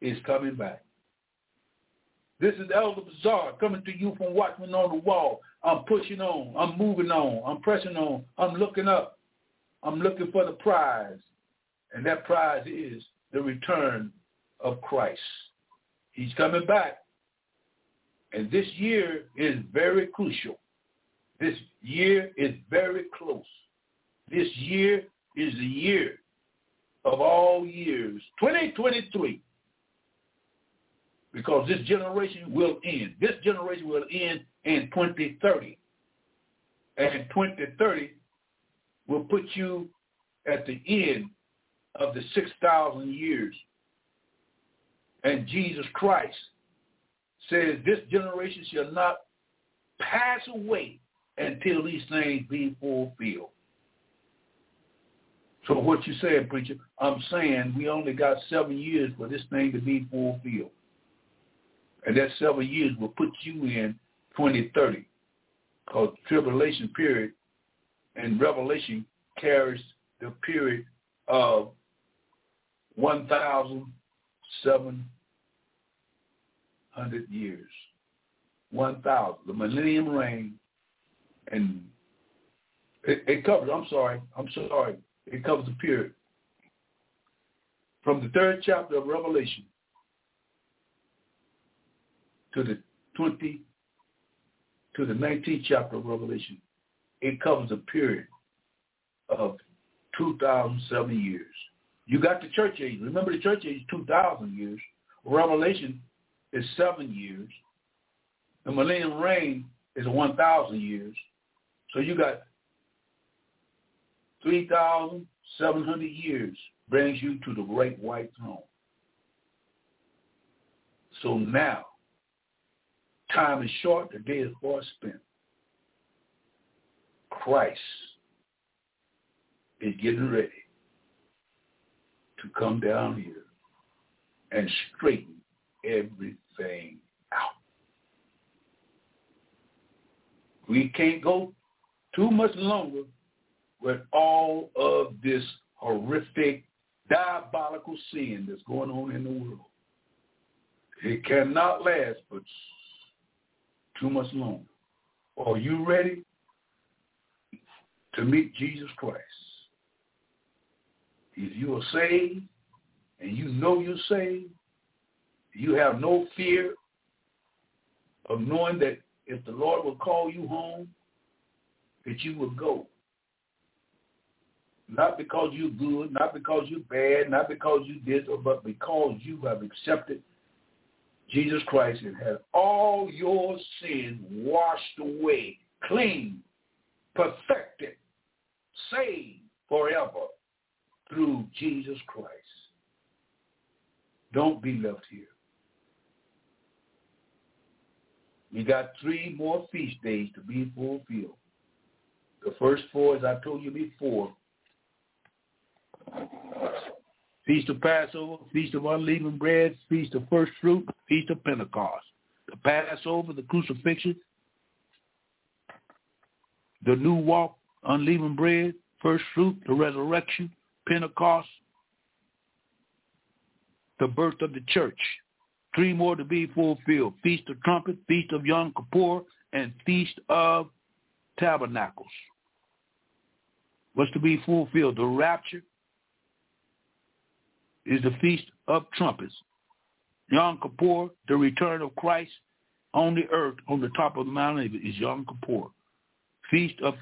is coming back. This is Elder Bazaar coming to you from Watchman on the Wall. I'm pushing on. I'm moving on. I'm pressing on. I'm looking up. I'm looking for the prize. And that prize is the return of Christ. He's coming back. And this year is very crucial. This year is very close. This year is the year of all years, 2023. Because this generation will end. This generation will end in 2030. And 2030 will put you at the end of the 6,000 years. And Jesus Christ says this generation shall not pass away until these things be fulfilled. So what you saying, preacher? I'm saying we only got seven years for this thing to be fulfilled. And that seven years will put you in 2030. Because tribulation period and revelation carries the period of 1,700 years. 1,000. The millennium reign. And it, it covers, I'm sorry, I'm sorry, it covers the period from the third chapter of Revelation to the 20 to the 19th chapter of Revelation. It covers a period of 2,007 years. You got the church age. Remember the church age is 2,000 years. Revelation is seven years. The millennium reign is 1,000 years. So you got 3,700 years brings you to the great white throne. So now, time is short, the day is far spent. Christ is getting ready to come down here and straighten everything out. We can't go too much longer with all of this horrific, diabolical sin that's going on in the world. It cannot last but too much longer. Are you ready to meet Jesus Christ? If you are saved and you know you're saved, you have no fear of knowing that if the Lord will call you home, that you will go. Not because you're good, not because you're bad, not because you did, but because you have accepted Jesus Christ and had all your sin washed away, clean, perfected, saved forever through Jesus Christ. Don't be left here. We got three more feast days to be fulfilled. The first four, as I told you before, Feast of Passover, Feast of Unleavened Bread, Feast of First Fruit, Feast of Pentecost. The Passover, the crucifixion, the new walk, unleavened bread, first fruit, the resurrection, Pentecost, the birth of the church. Three more to be fulfilled. Feast of Trumpet, Feast of Yom Kippur, and Feast of Tabernacles. What's to be fulfilled? The rapture is the Feast of Trumpets. Yom Kippur, the return of Christ on the earth, on the top of the mountain, is Yom Kippur. Feast of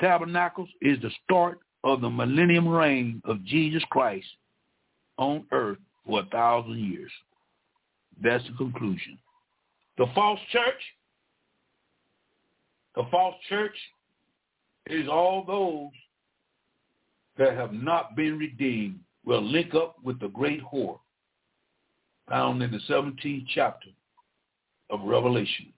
Tabernacles is the start of the millennium reign of Jesus Christ on earth for a thousand years. That's the conclusion. The false church, the false church is all those that have not been redeemed will link up with the great whore found in the 17th chapter of Revelation.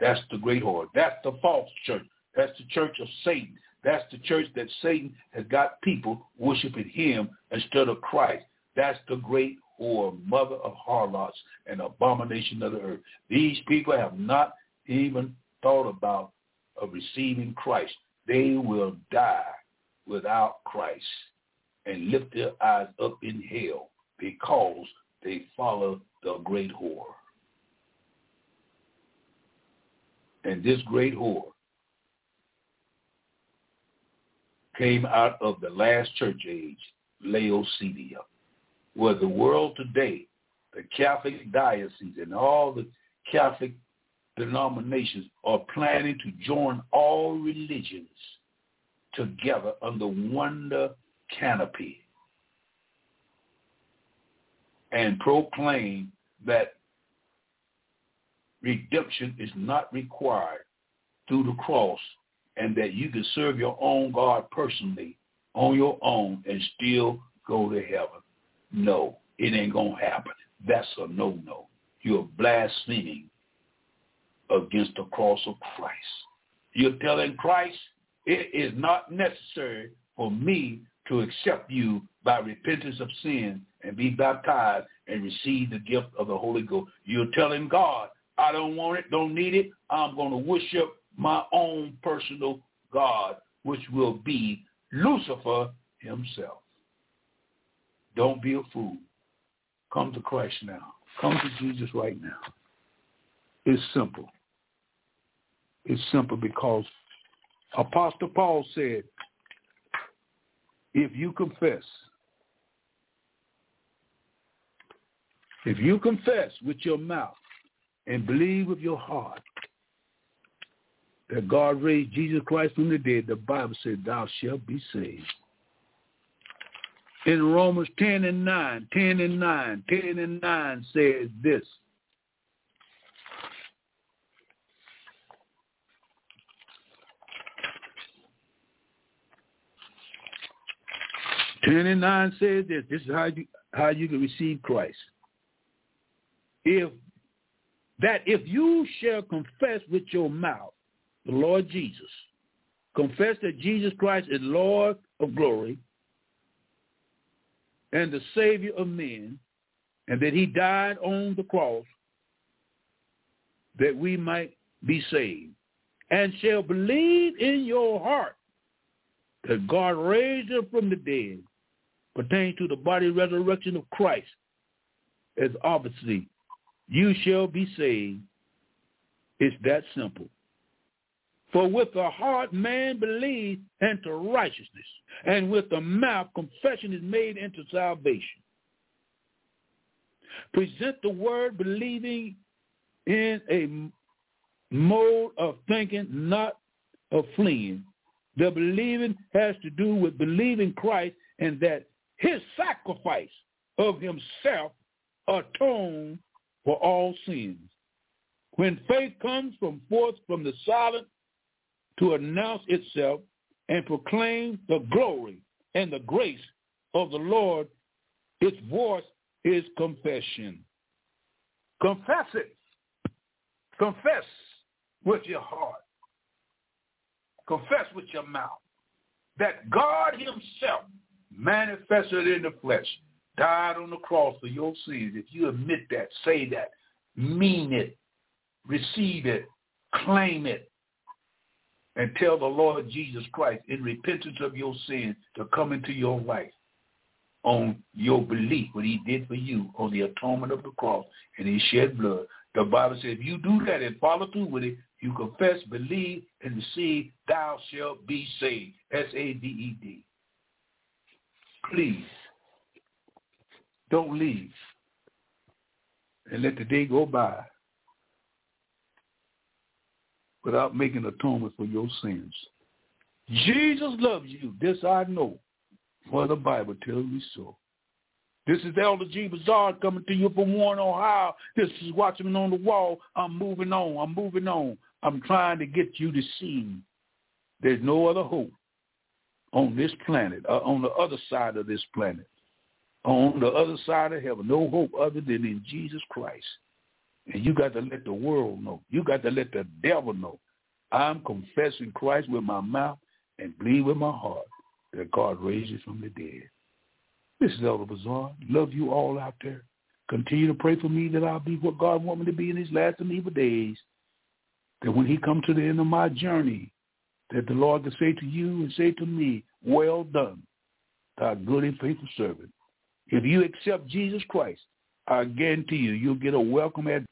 That's the great whore. That's the false church. That's the church of Satan. That's the church that Satan has got people worshiping him instead of Christ. That's the great whore, mother of harlots and abomination of the earth. These people have not even thought about of receiving Christ. They will die without Christ and lift their eyes up in hell because they follow the great whore. And this great whore came out of the last church age, Laodicea, where the world today, the Catholic diocese and all the Catholic denominations are planning to join all religions together under one canopy and proclaim that redemption is not required through the cross and that you can serve your own God personally on your own and still go to heaven. No, it ain't going to happen. That's a no-no. You're blaspheming against the cross of Christ. You're telling Christ, it is not necessary for me to accept you by repentance of sin and be baptized and receive the gift of the Holy Ghost. You're telling God, I don't want it, don't need it. I'm going to worship my own personal God, which will be Lucifer himself. Don't be a fool. Come to Christ now. Come to Jesus right now. It's simple. It's simple because Apostle Paul said, if you confess, if you confess with your mouth and believe with your heart that God raised Jesus Christ from the dead, the Bible said, thou shalt be saved. In Romans 10 and 9, 10 and 9, 10 and 9 says this. Ten and nine says this. This is how you how you can receive Christ. If that if you shall confess with your mouth the Lord Jesus, confess that Jesus Christ is Lord of glory and the Savior of men, and that he died on the cross that we might be saved, and shall believe in your heart that God raised him from the dead, pertaining to the body resurrection of Christ, as obviously you shall be saved. It's that simple. For with the heart man believes unto righteousness, and with the mouth confession is made into salvation. Present the word believing in a mode of thinking, not of fleeing. The believing has to do with believing Christ and that his sacrifice of himself atoned for all sins. When faith comes from forth from the silent to announce itself and proclaim the glory and the grace of the Lord, its voice is confession. Confess it. Confess with your heart. Confess with your mouth that God himself manifested in the flesh, died on the cross for your sins. If you admit that, say that, mean it, receive it, claim it, and tell the Lord Jesus Christ in repentance of your sin to come into your life on your belief, what he did for you on the atonement of the cross and he shed blood. The Bible says if you do that and follow through with it, you confess, believe, and receive, thou shalt be saved. S-A-V-E-D. Please, don't leave and let the day go by without making atonement for your sins. Jesus loves you. This I know, for the Bible tells me so. This is Elder G. Bazaar coming to you from Warren, Ohio. This is Watchman on the Wall. I'm moving on. I'm moving on. I'm trying to get you to see there's no other hope on this planet, uh, on the other side of this planet, on the other side of heaven. No hope other than in Jesus Christ. And you got to let the world know. You got to let the devil know. I'm confessing Christ with my mouth and believe with my heart that God raises from the dead. This is Elder Bazaar. Love you all out there. Continue to pray for me that I'll be what God wants me to be in these last and evil days. That when he comes to the end of my journey, that the Lord can say to you and say to me, well done, thou good and faithful servant. If you accept Jesus Christ, I guarantee you, you'll get a welcome at